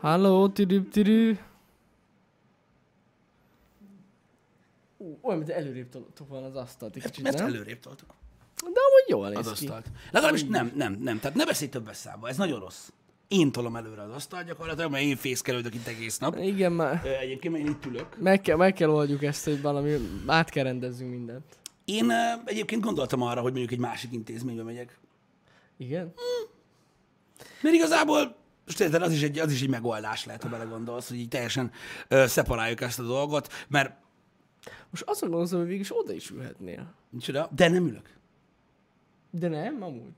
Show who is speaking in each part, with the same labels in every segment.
Speaker 1: Halló, tüdüp tüdü. Ú, olyan, mint előrébb toltuk volna az asztalt egy kicsit,
Speaker 2: Mert
Speaker 1: nem?
Speaker 2: előrébb toltuk
Speaker 1: De amúgy jól néz
Speaker 2: az
Speaker 1: ki.
Speaker 2: asztalt. Legalábbis nem, nem, nem. Tehát ne beszélj többes számba, ez nagyon rossz. Én tolom előre az asztalt gyakorlatilag, mert én fészkelődök itt egész nap.
Speaker 1: Igen, már
Speaker 2: Ö, Egyébként mert én itt ülök.
Speaker 1: meg kell, meg kell oldjuk ezt, hogy valami, át kell rendezzünk mindent.
Speaker 2: Én ö, egyébként gondoltam arra, hogy mondjuk egy másik intézménybe megyek.
Speaker 1: Igen?
Speaker 2: Mert igazából, most érted, az is, egy, az is egy megoldás lehet, ha belegondolsz, hogy így teljesen ö, szeparáljuk ezt a dolgot, mert
Speaker 1: Most azt gondolom, hogy végig oda is ülhetnél.
Speaker 2: micsoda, de nem ülök.
Speaker 1: De nem, amúgy.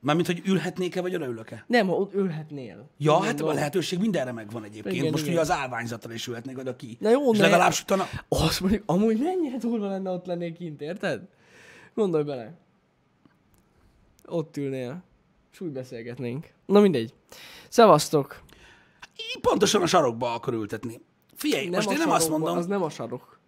Speaker 2: Mármint, hogy ülhetnék-e, vagy odaülök-e?
Speaker 1: Nem, ott ülhetnél.
Speaker 2: Ja, hát a
Speaker 1: gondolom.
Speaker 2: lehetőség mindenre megvan egyébként.
Speaker 1: Igen,
Speaker 2: Most
Speaker 1: igen.
Speaker 2: ugye az állványzatra is ülhetnék oda ki.
Speaker 1: Na jó,
Speaker 2: és
Speaker 1: ne-
Speaker 2: legalább utána...
Speaker 1: Azt mondjuk, amúgy mennyire durva lenne ott lennék kint, érted? Gondolj bele. Ott ülnél. És úgy beszélgetnénk. Na mindegy. Szevasztok.
Speaker 2: Így pontosan a sarokba akar ültetni. Figyelj, most
Speaker 1: a
Speaker 2: én nem azt mondom...
Speaker 1: Az nem a sarok.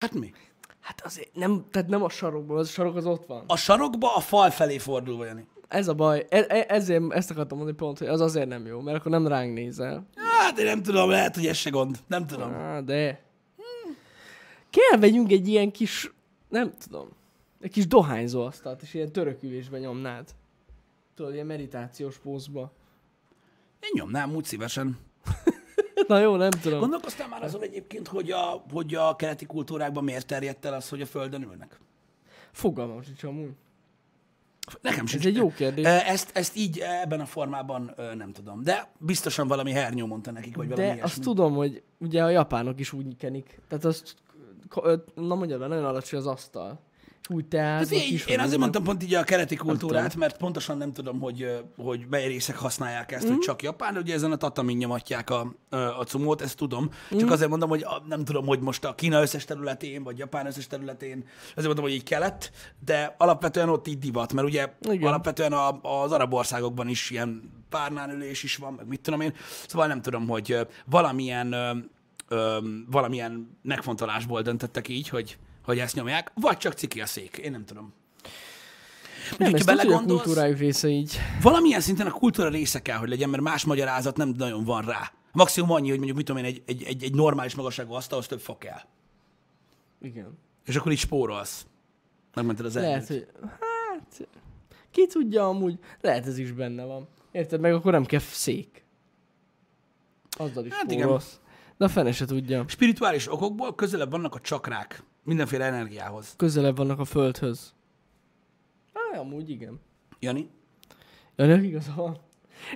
Speaker 2: Hát mi?
Speaker 1: Hát azért nem, tehát nem a sarokból, az a sarok az ott van.
Speaker 2: A sarokba a fal felé fordulva, Jani.
Speaker 1: Ez a baj. E- e- ezért ezt akartam mondani pont, hogy az azért nem jó, mert akkor nem ránk nézel.
Speaker 2: Hát én nem tudom, lehet, hogy ez se gond. Nem tudom.
Speaker 1: Á, de... Kell vegyünk egy ilyen kis, nem tudom, egy kis dohányzó asztalt, és ilyen törökülésbe nyomnád. Tudod, ilyen meditációs pózba.
Speaker 2: Én nyomnám úgy szívesen.
Speaker 1: Na jó, nem tudom.
Speaker 2: Gondolkoztál már azon egyébként, hogy a, hogy a keleti kultúrákban miért terjedt el az, hogy a földön ülnek?
Speaker 1: Fogalmam sincs amúgy.
Speaker 2: Nekem sincs.
Speaker 1: Ez egy jó kérdés.
Speaker 2: Ezt, ezt így ebben a formában nem tudom. De biztosan valami hernyó mondta nekik, vagy valami
Speaker 1: De
Speaker 2: ilyesmi.
Speaker 1: azt tudom, hogy ugye a japánok is úgy kenik. Tehát azt, na mondjad nagyon alacsony az asztal. Úgy
Speaker 2: Hát
Speaker 1: teáznak
Speaker 2: figyelj,
Speaker 1: is.
Speaker 2: én azért mondtam pont így a keleti kultúrát, mert pontosan nem tudom, hogy, hogy mely részek használják ezt,
Speaker 1: Mhm.
Speaker 2: hogy csak Japán, ugye ezen a tatamin nyomatják a, a cumót, ezt tudom.
Speaker 1: Mhm.
Speaker 2: Csak azért mondom, hogy a, nem tudom, hogy most a Kína összes területén, vagy Japán összes területén, azért mondom, hogy így kelet, de alapvetően ott így divat, mert ugye
Speaker 1: Igen.
Speaker 2: alapvetően a, az arab országokban is ilyen párnánülés is van, meg mit tudom én. Szóval nem tudom, hogy valamilyen, ö, ö, valamilyen megfontolásból döntöttek így, hogy, hogy ezt nyomják, vagy csak ciki a szék, én nem tudom.
Speaker 1: nem,
Speaker 2: Mondjuk,
Speaker 1: ez
Speaker 2: ha
Speaker 1: tudja, hogy a
Speaker 2: belegondolsz,
Speaker 1: kultúrájuk része így.
Speaker 2: valamilyen szinten a kultúra része kell, hogy legyen, mert más magyarázat nem nagyon van rá. Maximum annyi, hogy mondjuk mit tudom én, egy, egy, egy, egy normális magasságú asztalhoz több fa kell.
Speaker 1: Igen.
Speaker 2: És akkor így spórolsz. Megmented az
Speaker 1: Lehet,
Speaker 2: erdőt.
Speaker 1: hogy... Hát... Ki tudja amúgy? Lehet ez is benne van. Érted? Meg akkor nem kell szék. Azzal is
Speaker 2: Hát igen.
Speaker 1: De a fene se tudja.
Speaker 2: Spirituális okokból közelebb vannak a csakrák mindenféle energiához.
Speaker 1: Közelebb vannak a földhöz. Á, amúgy igen.
Speaker 2: Jani?
Speaker 1: Ja, nem igaza van.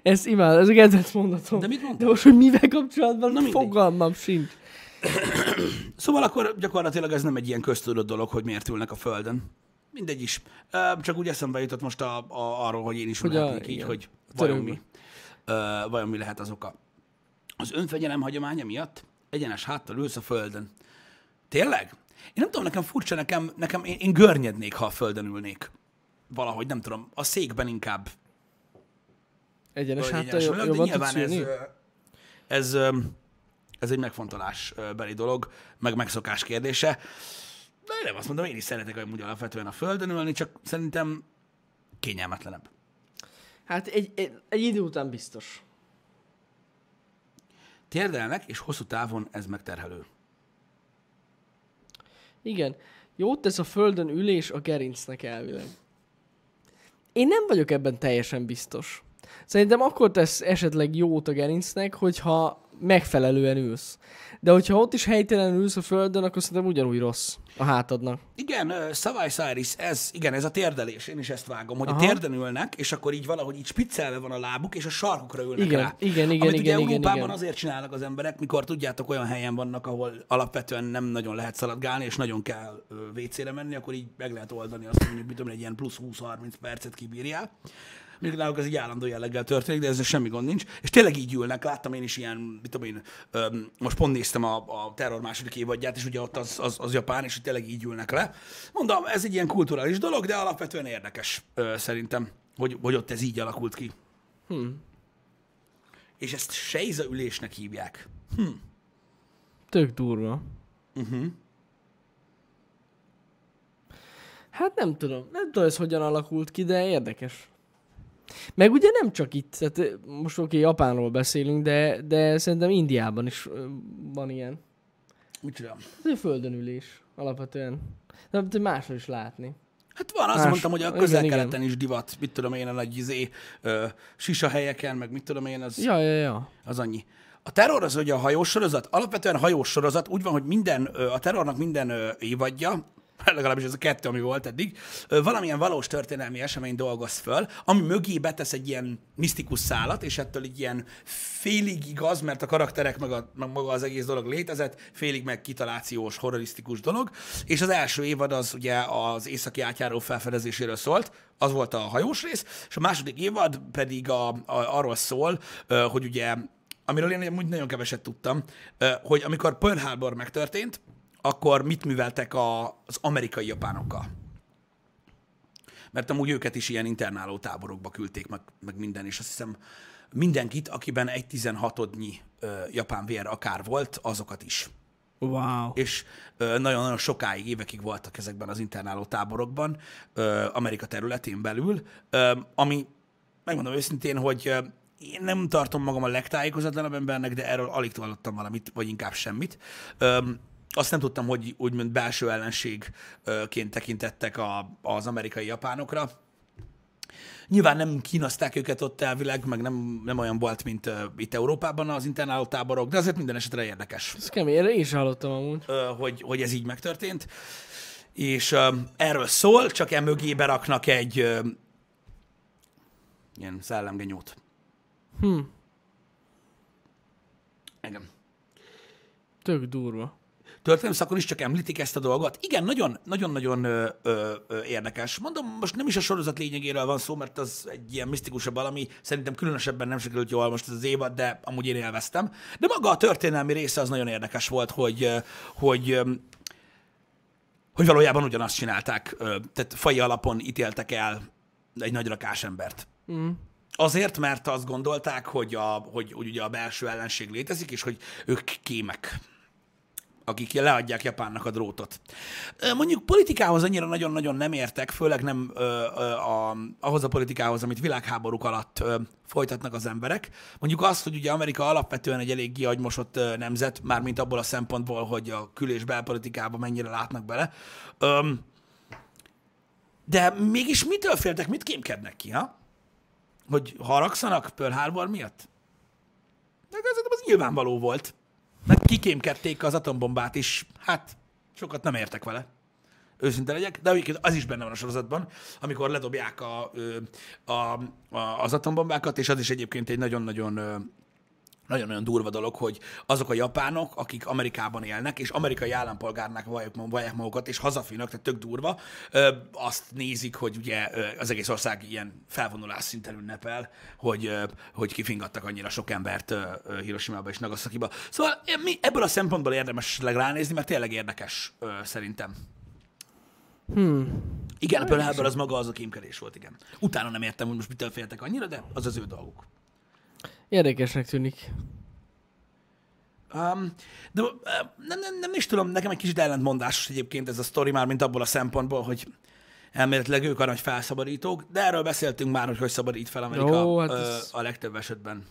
Speaker 1: Ez imád, ez a kedvenc mondatom.
Speaker 2: De mit
Speaker 1: De
Speaker 2: mondtál?
Speaker 1: most, hogy mivel kapcsolatban,
Speaker 2: Na
Speaker 1: fogalmam sincs.
Speaker 2: Szóval akkor gyakorlatilag ez nem egy ilyen köztudott dolog, hogy miért ülnek a Földön. Mindegy is. Csak úgy eszembe jutott most a, a, arról, hogy én is
Speaker 1: Hogy a-
Speaker 2: így,
Speaker 1: igen.
Speaker 2: hogy
Speaker 1: A
Speaker 2: vajon mi, ö, vajon mi lehet az oka. Az önfegyelem hagyománya miatt egyenes háttal ülsz a Földön. Tényleg? Én nem tudom, nekem furcsa, nekem, nekem én, én görnyednék, ha a Földön ülnék. Valahogy, nem tudom, a székben inkább.
Speaker 1: Egyenes háttal jobban
Speaker 2: nyilván
Speaker 1: tudsz
Speaker 2: ez, ez, ö, ez egy megfontolás beli dolog, meg megszokás kérdése. De nem azt mondom, én is szeretek amúgy alapvetően a földön ülni, csak szerintem kényelmetlenebb.
Speaker 1: Hát egy, egy, egy idő után biztos.
Speaker 2: Térdelnek, és hosszú távon ez megterhelő.
Speaker 1: Igen. Jót tesz a földön ülés a gerincnek elvileg. Én nem vagyok ebben teljesen biztos. Szerintem akkor tesz esetleg jót a gerincnek, hogyha megfelelően ülsz. De hogyha ott is helytelenül ülsz a földön, akkor szerintem ugyanúgy rossz a hátadnak.
Speaker 2: Igen, ö, Savai Cyrus, ez, igen, ez a térdelés, én is ezt vágom, hogy Aha. A térden ülnek, és akkor így valahogy így spiccelve van a lábuk, és a sarkukra ülnek
Speaker 1: Igen,
Speaker 2: rá.
Speaker 1: igen, igen,
Speaker 2: Amit ugye
Speaker 1: igen, igen,
Speaker 2: Európában
Speaker 1: igen.
Speaker 2: azért csinálnak az emberek, mikor tudjátok, olyan helyen vannak, ahol alapvetően nem nagyon lehet szaladgálni, és nagyon kell WC-re menni, akkor így meg lehet oldani azt, hogy mit tudom, egy ilyen plusz 20-30 percet kibírjál. Mondjuk náluk ez egy állandó jelleggel történik, de ezzel semmi gond nincs. És tényleg így ülnek, láttam én is ilyen, mit tudom én, öm, most pont néztem a, a terror második évadját, és ugye ott az, az, az japán, és hogy tényleg így ülnek le. Mondom, ez egy ilyen kulturális dolog, de alapvetően érdekes ö, szerintem, hogy, hogy ott ez így alakult ki.
Speaker 1: Hm.
Speaker 2: És ezt sejza ülésnek hívják.
Speaker 1: Tök durva.
Speaker 2: Uh-huh.
Speaker 1: Hát nem tudom. Nem tudom, ez hogyan alakult ki, de érdekes. Meg ugye nem csak itt, tehát most oké, Japánról beszélünk, de, de szerintem Indiában is van ilyen.
Speaker 2: Micsoda?
Speaker 1: Ez egy földön ülés, alapvetően. De máshol is látni.
Speaker 2: Hát van, azt
Speaker 1: Más-
Speaker 2: mondtam, hogy a közel-keleten is divat, mit tudom én, a nagy izé, ö, sisa helyeken, meg mit tudom én, az,
Speaker 1: Ja, ja, ja.
Speaker 2: az annyi. A terror az ugye a hajós sorozat, alapvetően hajós sorozat úgy van, hogy minden, a terrornak minden évadja, legalábbis ez a kettő, ami volt eddig, valamilyen valós történelmi esemény dolgoz föl, ami mögé betesz egy ilyen misztikus szálat, és ettől így ilyen félig igaz, mert a karakterek meg, a, meg maga az egész dolog létezett, félig meg kitalációs, horrorisztikus dolog, és az első évad az ugye az északi átjáró felfedezéséről szólt, az volt a hajós rész, és a második évad pedig a, a, arról szól, hogy ugye amiről én amúgy nagyon keveset tudtam, hogy amikor Pearl Harbor megtörtént, akkor mit műveltek a, az amerikai japánokkal. Mert amúgy őket is ilyen internáló táborokba küldték, meg, meg minden, és azt hiszem mindenkit, akiben egy tizenhatodnyi ö, japán vér akár volt, azokat is.
Speaker 1: Wow.
Speaker 2: És ö, nagyon-nagyon sokáig, évekig voltak ezekben az internáló táborokban, ö, Amerika területén belül, ö, ami, megmondom őszintén, hogy én nem tartom magam a legtájékozatlanabb embernek, de erről alig hallottam valamit, vagy inkább semmit. Ö, azt nem tudtam, hogy úgymond belső ellenségként tekintettek a, az amerikai japánokra. Nyilván nem kínozták őket ott elvileg, meg nem, nem olyan volt, mint uh, itt Európában az internáló táborok, de azért minden esetre érdekes
Speaker 1: Ez kemény, erre is hallottam amúgy.
Speaker 2: ö, hogy, hogy ez így megtörtént. És ö, erről szól, csak e mögé beraknak egy ö, ilyen szellemgenyót.
Speaker 1: Hm,
Speaker 2: Igen.
Speaker 1: tök durva.
Speaker 2: Történelmi szakon is csak említik ezt a dolgot. Igen, nagyon, nagyon-nagyon ö, ö, érdekes. Mondom, most nem is a sorozat lényegéről van szó, mert az egy ilyen misztikusabb valami. Szerintem különösebben nem sikerült jól most ez az évad, de amúgy én élveztem. De maga a történelmi része az nagyon érdekes volt, hogy, hogy hogy valójában ugyanazt csinálták, tehát fai alapon ítéltek el egy nagy rakás embert.
Speaker 1: Mm.
Speaker 2: Azért, mert azt gondolták, hogy, a, hogy, hogy ugye a belső ellenség létezik, és hogy ők kémek akik leadják Japánnak a drótot. Ö, Mondjuk politikához annyira nagyon-nagyon nem értek, főleg nem ö, ö, a, ahhoz a politikához, amit világháborúk alatt ö, folytatnak az emberek. Mondjuk azt, hogy ugye Amerika alapvetően egy elég agymosott ö, nemzet, mármint abból a szempontból, hogy a kül- és belpolitikába mennyire látnak bele. Öm, de mégis mitől féltek, mit kémkednek ki, ha? Hogy haragszanak Pearl Harbor miatt? De ez az nyilvánvaló volt. Meg kikémkedték az atombombát is. Hát, sokat nem értek vele. Őszinte legyek, de egyébként az is benne van a sorozatban, amikor ledobják a, a, a, az atombombákat, és az is egyébként egy nagyon-nagyon nagyon-nagyon durva dolog, hogy azok a japánok, akik Amerikában élnek, és amerikai állampolgárnak vallják, vallják magukat, és hazafinak, tehát tök durva, ö, azt nézik, hogy ugye ö, az egész ország ilyen felvonulás szinten ünnepel, hogy, ö, hogy kifingattak annyira sok embert ö, ö, Hiroshima-ba és Nagasakiba. Szóval mi ebből a szempontból érdemes esetleg ránézni, mert tényleg érdekes ö, szerintem.
Speaker 1: Hmm.
Speaker 2: Igen, például az maga az a kémkedés volt, igen. Utána nem értem, hogy most mitől féltek annyira, de az az ő dolguk.
Speaker 1: Érdekesnek tűnik.
Speaker 2: Um, de uh, nem, nem, nem is tudom, nekem egy kicsit ellentmondásos egyébként ez a sztori már, mint abból a szempontból, hogy elméletileg ők a nagy felszabadítók, de erről beszéltünk már, hogy hogy szabadít fel Amerika
Speaker 1: Jó, hát
Speaker 2: ö,
Speaker 1: ez-
Speaker 2: a legtöbb esetben.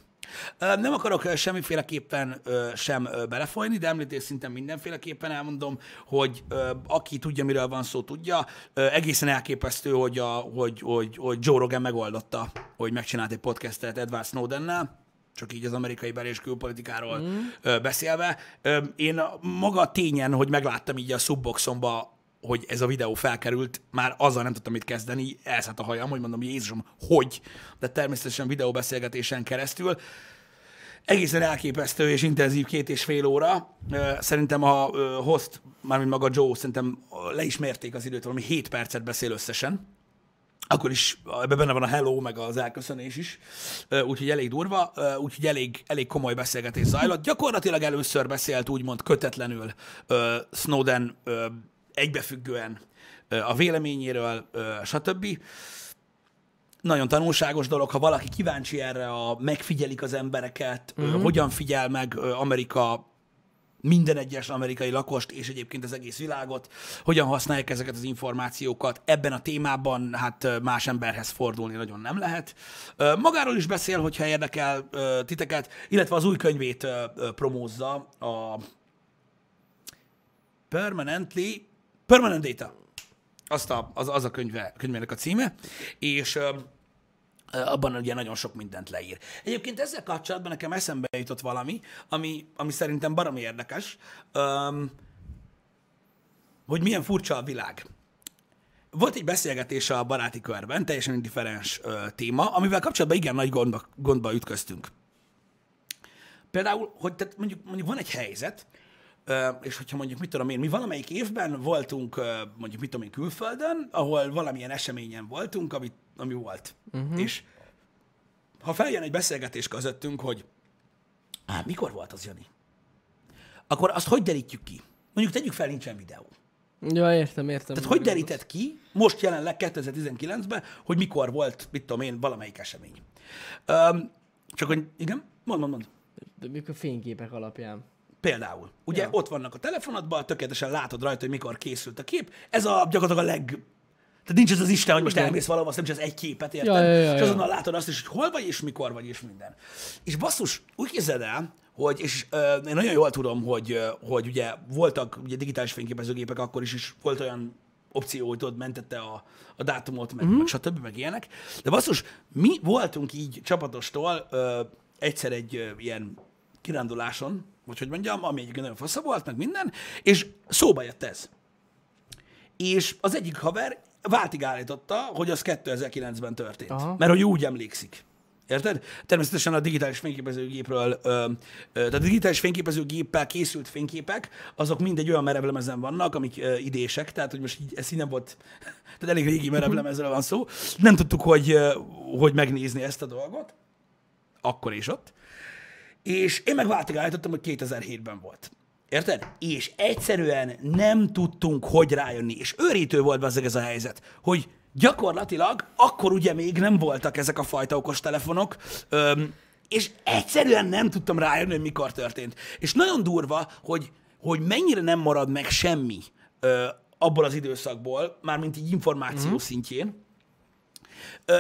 Speaker 2: Ö, Nem akarok semmiféleképpen ö, sem ö, belefolyni, de említés szinten mindenféleképpen elmondom, hogy ö, aki tudja, miről van szó, tudja. Ö, Egészen elképesztő, hogy, a, hogy, hogy, hogy Joe Rogan megoldotta, hogy megcsinált egy podcastet Edward Snowdennel, csak így az amerikai bel- és külpolitikáról mm. beszélve. Én maga tényen, hogy megláttam így a subboxomba, hogy ez a videó felkerült, már azzal nem tudtam mit kezdeni, elszállt a hajam, hogy mondom, Jézusom, hogy? De természetesen videóbeszélgetésen keresztül. Egészen elképesztő és intenzív két és fél óra. Szerintem a host, mármint maga Joe, szerintem le is mérték az időt, valami 7 percet beszél összesen akkor is ebben benne van a hello, meg az elköszönés is, úgyhogy elég durva, úgyhogy elég, elég komoly beszélgetés zajlott. Gyakorlatilag először beszélt úgymond kötetlenül Snowden egybefüggően a véleményéről, stb. Nagyon tanulságos dolog, ha valaki kíváncsi erre, a megfigyelik az embereket, uh-huh. hogyan figyel meg Amerika minden egyes amerikai lakost, és egyébként az egész világot, hogyan használják ezeket az információkat. Ebben a témában hát más emberhez fordulni nagyon nem lehet. Magáról is beszél, hogyha érdekel titeket, illetve az új könyvét promózza a Permanently, Permanent Data. Azt a, az, az a könyve, könyvének a címe, és abban ugye nagyon sok mindent leír. Egyébként ezzel kapcsolatban nekem eszembe jutott valami, ami, ami szerintem baromi érdekes, öm, hogy milyen furcsa a világ. Volt egy beszélgetés a baráti körben, teljesen indiferens ö, téma, amivel kapcsolatban igen nagy gondba, gondba ütköztünk. Például, hogy tehát mondjuk, mondjuk van egy helyzet, és hogyha mondjuk, mit tudom én, mi valamelyik évben voltunk, mondjuk, mit tudom én, külföldön, ahol valamilyen eseményen voltunk, ami, ami volt. Uh-huh. És ha feljön egy beszélgetés közöttünk, hogy Á, mikor volt az, Jani? Akkor azt hogy derítjük ki? Mondjuk tegyük fel, nincsen videó.
Speaker 1: Ja, értem, értem.
Speaker 2: Tehát hogy deríted ki, most jelenleg 2019-ben, hogy mikor volt, mit tudom én, valamelyik esemény? Um, csak hogy, igen, mond, mond, mond.
Speaker 1: De mikor fényképek alapján.
Speaker 2: Például. Ugye. Ja. ott vannak a telefonodban, tökéletesen látod rajta, hogy mikor készült a kép. Ez a gyakorlatilag a leg... Tehát nincs ez az Isten, hogy most elmész valahova, azt nem csak ez egy képet, érted?
Speaker 1: Ja, ja, ja,
Speaker 2: és azonnal látod azt is, hogy hol vagy, és mikor vagy, és minden. És basszus, úgy képzeld el, hogy, és ö, én nagyon jól tudom, hogy, hogy ugye voltak ugye digitális fényképezőgépek akkor is, és volt olyan opció, hogy tudod, mentette a, a dátumot, meg, uh-huh. meg stb., meg ilyenek. De basszus, mi voltunk így csapatostól ö, egyszer egy ö, ilyen kiránduláson, vagy hogy mondjam, ami egyébként nagyon fasza volt, meg minden, és szóba jött ez. És az egyik haver váltig állította, hogy az 2009-ben történt.
Speaker 1: Aha.
Speaker 2: Mert hogy úgy emlékszik. Érted? Természetesen a digitális fényképezőgépről, ö, ö, tehát a digitális fényképezőgéppel készült fényképek, azok mind egy olyan merevlemezen vannak, amik ö, idések, tehát hogy most így, ez így nem volt, tehát elég régi merevlemezről van szó. Nem tudtuk, hogy, ö, hogy megnézni ezt a dolgot, akkor és ott. És én meg váltig állítottam, hogy 2007-ben volt. Érted? És egyszerűen nem tudtunk, hogy rájönni. És őrítő volt ezek ez a helyzet, hogy gyakorlatilag akkor ugye még nem voltak ezek a fajta okostelefonok, öm, és egyszerűen nem tudtam rájönni, hogy mikor történt. És nagyon durva, hogy, hogy mennyire nem marad meg semmi ö, abból az időszakból, mármint így információ mm. szintjén,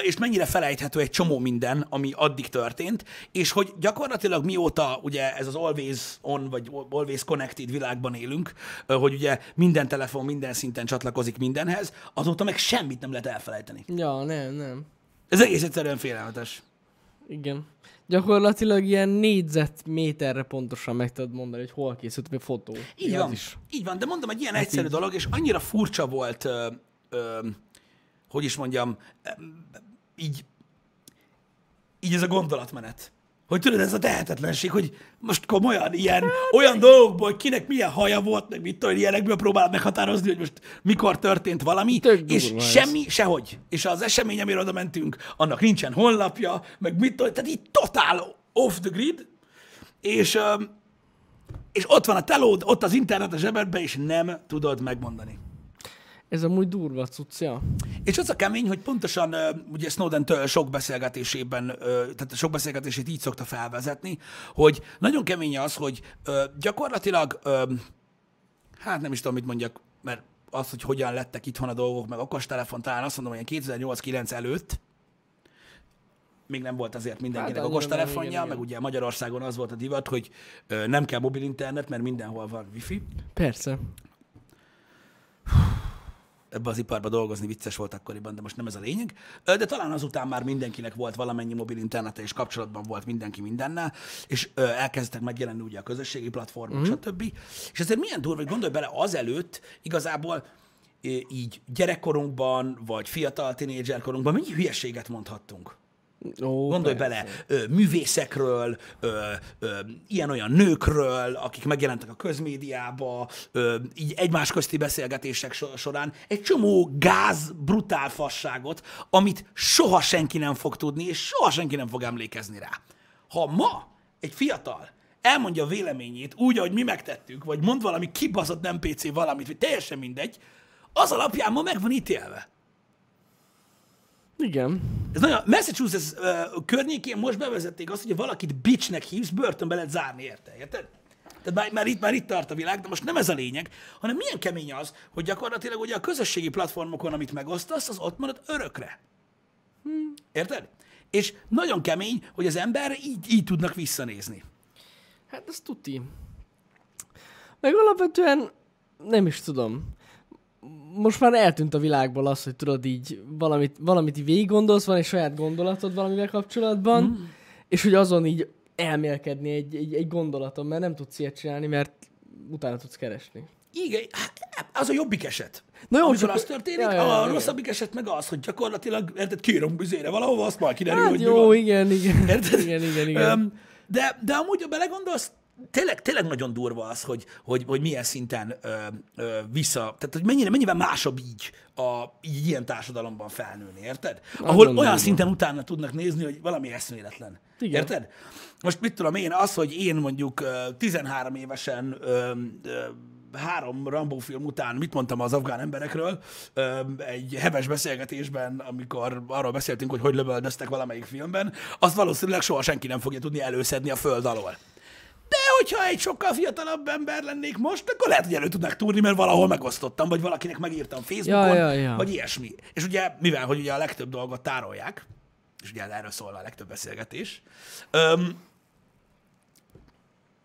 Speaker 2: és mennyire felejthető egy csomó minden, ami addig történt, és hogy gyakorlatilag mióta ugye ez az always on, vagy always connected világban élünk, hogy ugye minden telefon minden szinten csatlakozik mindenhez, azóta meg semmit nem lehet elfelejteni.
Speaker 1: Ja, nem, nem.
Speaker 2: Ez egész egyszerűen félelmetes.
Speaker 1: Igen. Gyakorlatilag ilyen négyzetméterre pontosan meg tudod mondani, hogy hol készült a fotó.
Speaker 2: Így van.
Speaker 1: Is.
Speaker 2: Így van, de mondom, egy ilyen hát egyszerű így. dolog, és annyira furcsa volt, ö, ö, hogy is mondjam, így, így ez a gondolatmenet. Hogy tudod, ez a tehetetlenség, hogy most komolyan ilyen, olyan dolgokból, hogy kinek milyen haja volt, meg mit tudom, ilyenekből próbál meghatározni, hogy most mikor történt valami,
Speaker 1: Tök
Speaker 2: és
Speaker 1: durva ez.
Speaker 2: semmi, sehogy. És az esemény, amire oda mentünk, annak nincsen honlapja, meg mit tudom, tehát így totál off the grid, és, és ott van a telód, ott az internet a zsebedben, és nem tudod megmondani.
Speaker 1: Ez amúgy durva cucca.
Speaker 2: És az a kemény, hogy pontosan ugye Snowden sok beszélgetésében, tehát sok beszélgetését így szokta felvezetni, hogy nagyon kemény az, hogy gyakorlatilag, hát nem is tudom, mit mondjak, mert az, hogy hogyan lettek itthon a dolgok, meg okostelefon, talán azt mondom, hogy ilyen 2008-9 előtt, még nem volt azért mindenkinek
Speaker 1: Hát
Speaker 2: okostelefonja,
Speaker 1: igen,
Speaker 2: meg
Speaker 1: igen.
Speaker 2: ugye Magyarországon az volt a divat, hogy ö, nem kell mobil internet, mert mindenhol van wifi.
Speaker 1: Persze.
Speaker 2: Ebbe az iparba dolgozni vicces volt akkoriban, de most nem ez a lényeg. De talán azután már mindenkinek volt valamennyi mobil internete, és kapcsolatban volt mindenki mindennel, és elkezdtek megjelenni ugye a közösségi platformok, mm. stb. És ezért milyen durva, hogy gondolj bele, azelőtt igazából így gyerekkorunkban, vagy fiatal tinédzserkorunkban mennyi hülyeséget mondhattunk.
Speaker 1: Ó,
Speaker 2: Gondolj
Speaker 1: persze.
Speaker 2: bele, ö, művészekről, ö, ö, ilyen-olyan nőkről, akik megjelentek a közmédiába, ö, így egymás közti beszélgetések so- során, egy csomó gáz, brutál fasságot, amit soha senki nem fog tudni, és soha senki nem fog emlékezni rá. Ha ma egy fiatal elmondja a véleményét úgy, ahogy mi megtettük, vagy mond valami kibaszott nem PC valamit, vagy teljesen mindegy, az alapján ma meg van ítélve.
Speaker 1: Igen.
Speaker 2: Ez nagyon, Massachusetts uh, környékén most bevezették azt, hogy ha valakit bitchnek hívsz, börtönbe lehet zárni érte, érted? Tehát már, már, itt, már itt tart a világ, de most nem ez a lényeg, hanem milyen kemény az, hogy gyakorlatilag ugye a közösségi platformokon, amit megosztasz, az ott marad örökre. Hmm. Érted? És nagyon kemény, hogy az ember így, így tudnak visszanézni.
Speaker 1: Hát ez tuti. Meg alapvetően nem is tudom. Most már eltűnt a világból az, hogy tudod így valamit, valamit így végig gondolsz, van egy saját gondolatod valamivel kapcsolatban, mm. és hogy azon így elmélkedni egy, egy, egy gondolaton, mert nem tudsz ilyet csinálni, mert utána tudsz keresni.
Speaker 2: Igen, hát, az a jobbik eset.
Speaker 1: Na jó, csak-
Speaker 2: az történik,
Speaker 1: Ja,
Speaker 2: ja,
Speaker 1: ja,
Speaker 2: ja,
Speaker 1: ja,
Speaker 2: a
Speaker 1: ja.
Speaker 2: rosszabbik eset meg az, hogy gyakorlatilag, érted, kiírom büzére valahova, azt majd kiderül,
Speaker 1: Hát
Speaker 2: hogy mi
Speaker 1: jó,
Speaker 2: van.
Speaker 1: igen, igen.
Speaker 2: Érted?
Speaker 1: Igen, igen, igen.
Speaker 2: Öm, de, de amúgy, ha belegondolsz, tényleg, tényleg nagyon durva az, hogy, hogy, hogy milyen szinten ö, ö, vissza, tehát hogy mennyire, mennyivel másabb így, a, így ilyen társadalomban felnőni, érted? Ahol
Speaker 1: Nagyon
Speaker 2: olyan
Speaker 1: durva.
Speaker 2: szinten utána tudnak nézni, hogy valami eszméletlen.
Speaker 1: Igen.
Speaker 2: Érted? Most mit tudom én, az, hogy én mondjuk ö, 13 évesen ö, ö, három Rambo film után mit mondtam az afgán emberekről egy heves beszélgetésben, amikor arról beszéltünk, hogy hogy lövöldöztek valamelyik filmben, azt valószínűleg soha senki nem fogja tudni előszedni a föld alól. De hogyha egy sokkal fiatalabb ember lennék most, akkor lehet, hogy elő tudnak túrni, mert valahol megosztottam, vagy valakinek megírtam Facebookon,
Speaker 1: Ja, ja, ja.
Speaker 2: vagy ilyesmi. És ugye, mivel, hogy ugye a legtöbb dolgot tárolják, és ugye erről szól a legtöbb beszélgetés, öm,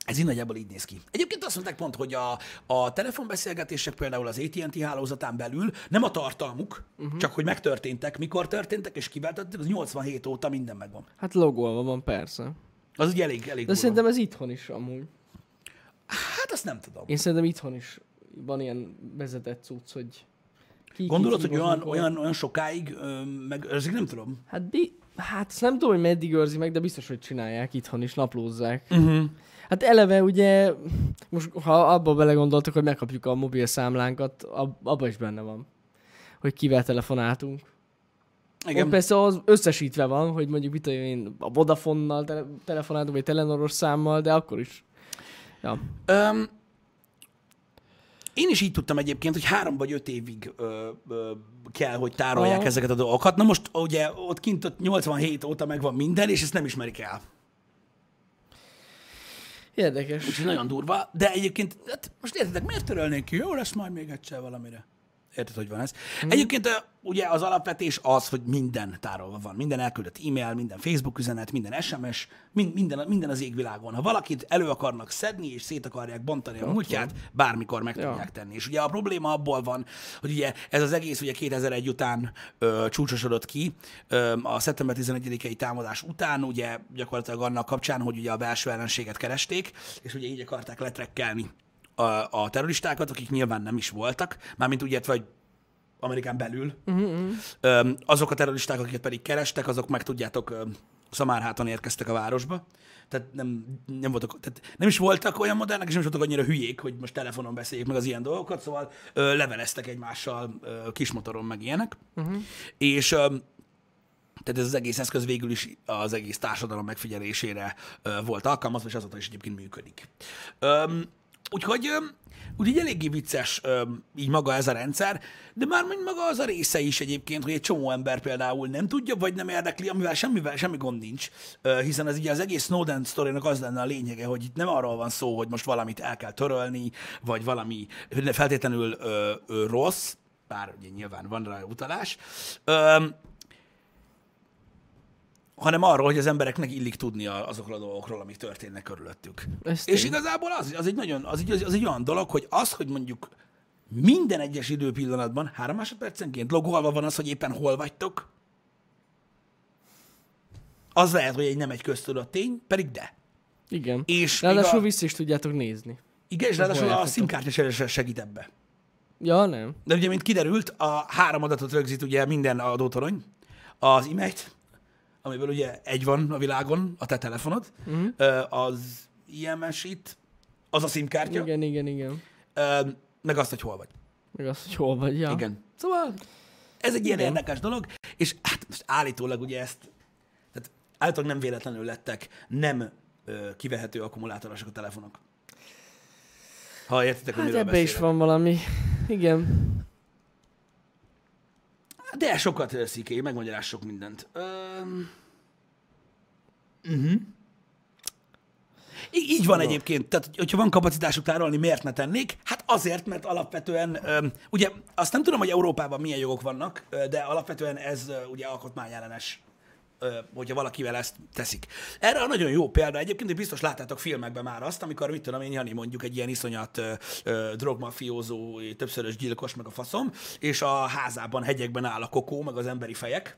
Speaker 2: ez így nagyjából így néz ki. Egyébként azt mondták pont, hogy a, a telefonbeszélgetések például az AT&T hálózatán belül nem a tartalmuk, uh-huh. csak hogy megtörténtek, mikor történtek, és kivel történtek, az 87 óta minden megvan.
Speaker 1: Hát logolva van, persze.
Speaker 2: Az ugye elég, elég
Speaker 1: De szerintem ez itthon is amúgy.
Speaker 2: Hát azt nem tudom.
Speaker 1: Én szerintem itthon is van ilyen vezetett cucc, hogy ki,
Speaker 2: Gondolod,
Speaker 1: ki,
Speaker 2: hogy olyan, olyan, olyan sokáig ö, meg, ezek nem tudom.
Speaker 1: Hát, bi- hát nem tudom, hogy meddig őrzi meg, de biztos, hogy csinálják itthon is, naplózzák.
Speaker 2: Uh-huh.
Speaker 1: Hát eleve ugye, most ha abba belegondoltak, hogy megkapjuk a mobil számlánkat, ab, abba is benne van, hogy kivel telefonáltunk. Igen. Ott persze az összesítve van, hogy mondjuk mit én, a Vodafonnal tele- telefonáltunk, vagy Telenoros számmal, de akkor is. Ja.
Speaker 2: Öm, én is így tudtam egyébként, hogy három vagy öt évig ö, ö, kell, hogy tárolják
Speaker 1: Aha.
Speaker 2: ezeket a dolgokat. Na most ugye ott kint ott 87 óta megvan minden, és ezt nem ismerik el.
Speaker 1: Érdekes.
Speaker 2: Úgyhogy nagyon durva, de egyébként, hát most értitek, miért törölnék ki? Jó lesz majd még egyszer valamire. Érted, hogy van ez? Hmm. Egyébként ugye az alapvetés az, hogy minden tárolva van. Minden elküldött e-mail, minden Facebook üzenet, minden SMS, min- minden, minden az égvilágon. Ha valakit elő akarnak szedni, és szét akarják bontani a múltját, bármikor meg
Speaker 1: Ja.
Speaker 2: tudják tenni. És ugye a probléma abból van, hogy ugye ez az egész ugye 2001 után ö, csúcsosodott ki, ö, a szeptember 11-i támadás után, ugye gyakorlatilag annak kapcsán, hogy ugye a belső ellenséget keresték, és ugye így akarták letrekkelni a, a terroristákat, akik nyilván nem is voltak, mármint úgy értve, hogy Amerikán belül. Uh-huh. Azok a terroristák, akiket pedig kerestek, azok meg tudjátok, Szamárháton érkeztek a városba. Tehát nem, nem, voltak, tehát nem is voltak olyan modernek, és nem is voltak annyira hülyék, hogy most telefonon beszéljék meg az ilyen dolgokat, szóval ö, leveleztek egymással ö, kismotoron, meg ilyenek. Uh-huh. És öm, tehát ez az egész eszköz végül is az egész társadalom megfigyelésére ö, volt alkalmazva, és azóta is egyébként működik. Öm, úgyhogy, úgyhogy eléggé vicces így maga ez a rendszer, de már mondjuk maga az a része is egyébként, hogy egy csomó ember például nem tudja, vagy nem érdekli, amivel semmivel, semmi gond nincs, hiszen ez ugye az egész Snowden sztorinak az lenne a lényege, hogy itt nem arról van szó, hogy most valamit el kell törölni, vagy valami feltétlenül ö, ö, rossz, bár ugye nyilván van rá utalás, hanem arról, hogy az embereknek illik tudni azokról a dolgokról, amik történnek körülöttük.
Speaker 1: Ez
Speaker 2: És igazából az, az egy nagyon, az egy, az egy olyan dolog, hogy az, hogy mondjuk minden egyes időpillanatban, három másodpercenként logolva van az, hogy éppen hol vagytok, az lehet, hogy egy nem egy köztudott tény, pedig de.
Speaker 1: Igen.
Speaker 2: És
Speaker 1: Ráadásul
Speaker 2: a,
Speaker 1: vissza is tudjátok nézni.
Speaker 2: igen, és ráadásul a
Speaker 1: jártatok.
Speaker 2: SIM kártya segít ebbe.
Speaker 1: Ja, nem.
Speaker 2: De ugye, mint kiderült, a három adatot rögzít ugye minden adótorony, az e-mailt, amiből ugye egy van a világon, a te telefonod, uh-huh. az IMS itt, az a SIM kártya,
Speaker 1: Igen, igen, igen.
Speaker 2: meg azt, hogy hol vagy.
Speaker 1: Meg az, hogy hol vagy. Ja.
Speaker 2: Igen. Szóval ez egy ilyen
Speaker 1: Igen.
Speaker 2: érdekes dolog, és hát most állítólag ugye ezt, tehát állítólag nem véletlenül lettek nem ö, kivehető akkumulátorosok a telefonok. Ha értitek, hogy
Speaker 1: Hát
Speaker 2: miről
Speaker 1: ebbe is
Speaker 2: beszélek.
Speaker 1: van valami. Igen.
Speaker 2: De sokat sziké, megmagyaráz sok mindent. Öm... Uh-huh. Í- Így van egyébként. Tehát, hogyha van kapacitásuk tárolni, miért ne tennék? Hát azért, mert alapvetően, ugye azt nem tudom, hogy Európában milyen jogok vannak, de alapvetően ez ugye alkotmányellenes hogyha valakivel ezt teszik. Erre a nagyon jó példa egyébként, hogy biztos láttátok filmekben már azt, amikor, mit tudom én, Jani mondjuk egy ilyen iszonyat ö, ö, drogmafiózó, többszörös gyilkos, meg a faszom, és a házában, hegyekben áll a kokó, meg az emberi fejek,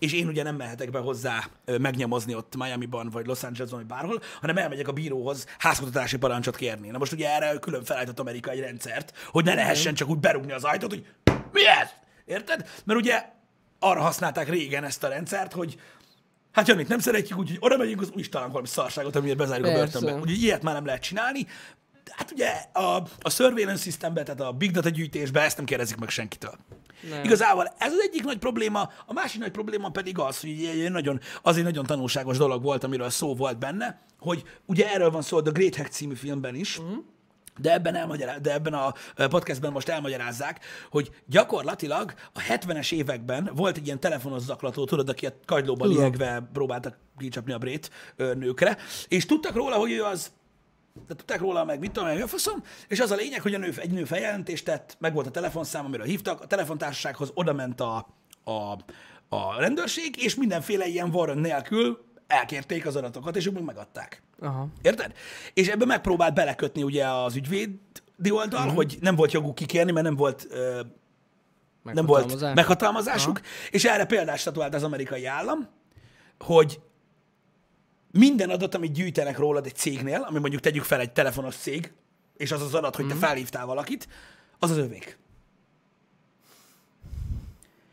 Speaker 2: és én ugye nem mehetek be hozzá megnyomozni ott Miami-ban, vagy Los Angelesban, vagy bárhol, hanem elmegyek a bíróhoz házkutatási parancsot kérni. Na most ugye erre külön felállított Amerika egy rendszert, hogy ne lehessen csak úgy berúgni az ajtót, hogy mi ez? Érted? Mert ugye arra használták régen ezt a rendszert, hogy hát Janit nem szeretjük, úgyhogy oda megyünk, az úgyis találunk valami szarságot, amiért bezárjuk a
Speaker 1: Persze.
Speaker 2: börtönbe. Úgyhogy ilyet már nem lehet csinálni. Hát ugye a, a surveillance systembe, tehát a big data gyűjtésbe ezt nem kérdezik meg senkitől.
Speaker 1: Nem.
Speaker 2: Igazából ez az egyik nagy probléma, a másik nagy probléma pedig az, hogy egy nagyon, az egy nagyon tanulságos dolog volt, amiről szó volt benne, hogy ugye erről van szó a Great Hack című filmben is, mm. De ebben, elmagyará- de ebben a podcastben most elmagyarázzák, hogy gyakorlatilag a 70-es években volt egy ilyen telefonos zaklató, tudod, aki a kagylóban liegve próbáltak kicsapni a brét nőkre, és tudtak róla, hogy ő az de tudták róla meg, mit tudom a faszom, és az a lényeg, hogy a nő, egy nő feljelentést tett, meg volt a telefonszám, amiről hívtak, a telefontársasághoz oda ment a, a, a rendőrség, és mindenféle ilyen warrant nélkül elkérték az adatokat, és ők meg megadták.
Speaker 1: Aha.
Speaker 2: Érted? És ebbe megpróbált belekötni ugye az ügyvédi oldal, uh-huh. hogy nem volt joguk kikérni, mert nem volt ö, nem volt
Speaker 1: Meghatalmazás.
Speaker 2: meghatalmazásuk, Aha. és erre példást statuált az amerikai állam, hogy minden adat, amit gyűjtenek rólad egy cégnél, ami mondjuk tegyük fel egy telefonos cég, és az az adat, hogy te felhívtál valakit, az az övék.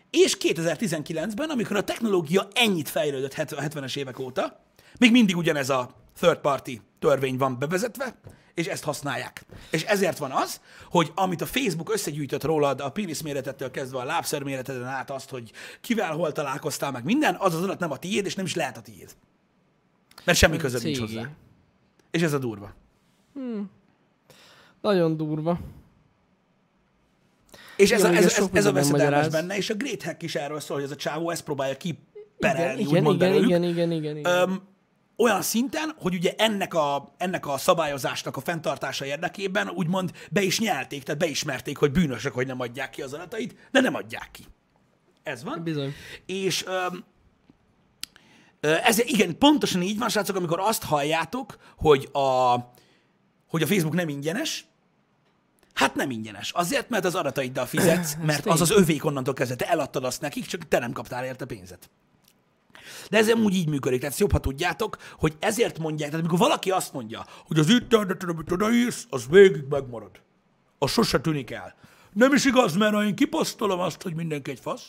Speaker 2: És 2019-ben, amikor a technológia ennyit fejlődött 70-es évek óta, még mindig ugyanez a third party törvény van bevezetve, és ezt használják. És ezért van az, hogy amit a Facebook összegyűjtött rólad, a pénisz méretettől kezdve a lábszer méreteden át azt, hogy kivel hol találkoztál, meg minden, az az adat nem a tiéd, és nem is lehet a tiéd. Mert semmi közöd nincs hozzá. És ez a durva.
Speaker 1: Nagyon durva.
Speaker 2: És ez,
Speaker 1: Igen,
Speaker 2: a, ez, ez,
Speaker 1: sok
Speaker 2: ez a veszedelmes benne, és a Great Hack is erről szól, hogy ez a csávó ezt próbálja kiperelni,
Speaker 1: igen,
Speaker 2: úgymond
Speaker 1: igen,
Speaker 2: belőlük.
Speaker 1: igen, igen, igen, igen.
Speaker 2: Öm, olyan szinten, hogy ugye ennek a, ennek a szabályozásnak a fenntartása érdekében úgymond be is nyelték, tehát beismerték, hogy bűnösök, hogy nem adják ki az adatait, de nem adják ki. Ez van.
Speaker 1: Bizony.
Speaker 2: És ö, ez igen, pontosan így van, srácok, amikor azt halljátok, hogy a, hogy a Facebook nem ingyenes, Hát nem ingyenes. Azért, mert az adataiddal fizetsz, mert az az övék onnantól kezdve. Te eladtad azt nekik, csak te nem kaptál érte pénzet. De ez úgy így működik, tehát jobb, ha tudjátok, hogy ezért mondják, tehát amikor valaki azt mondja, hogy az interneten, amit odaírsz, az végig megmarad. Az sose tűnik el. Nem is igaz, mert ha én kiposztolom azt, hogy mindenki egy fasz,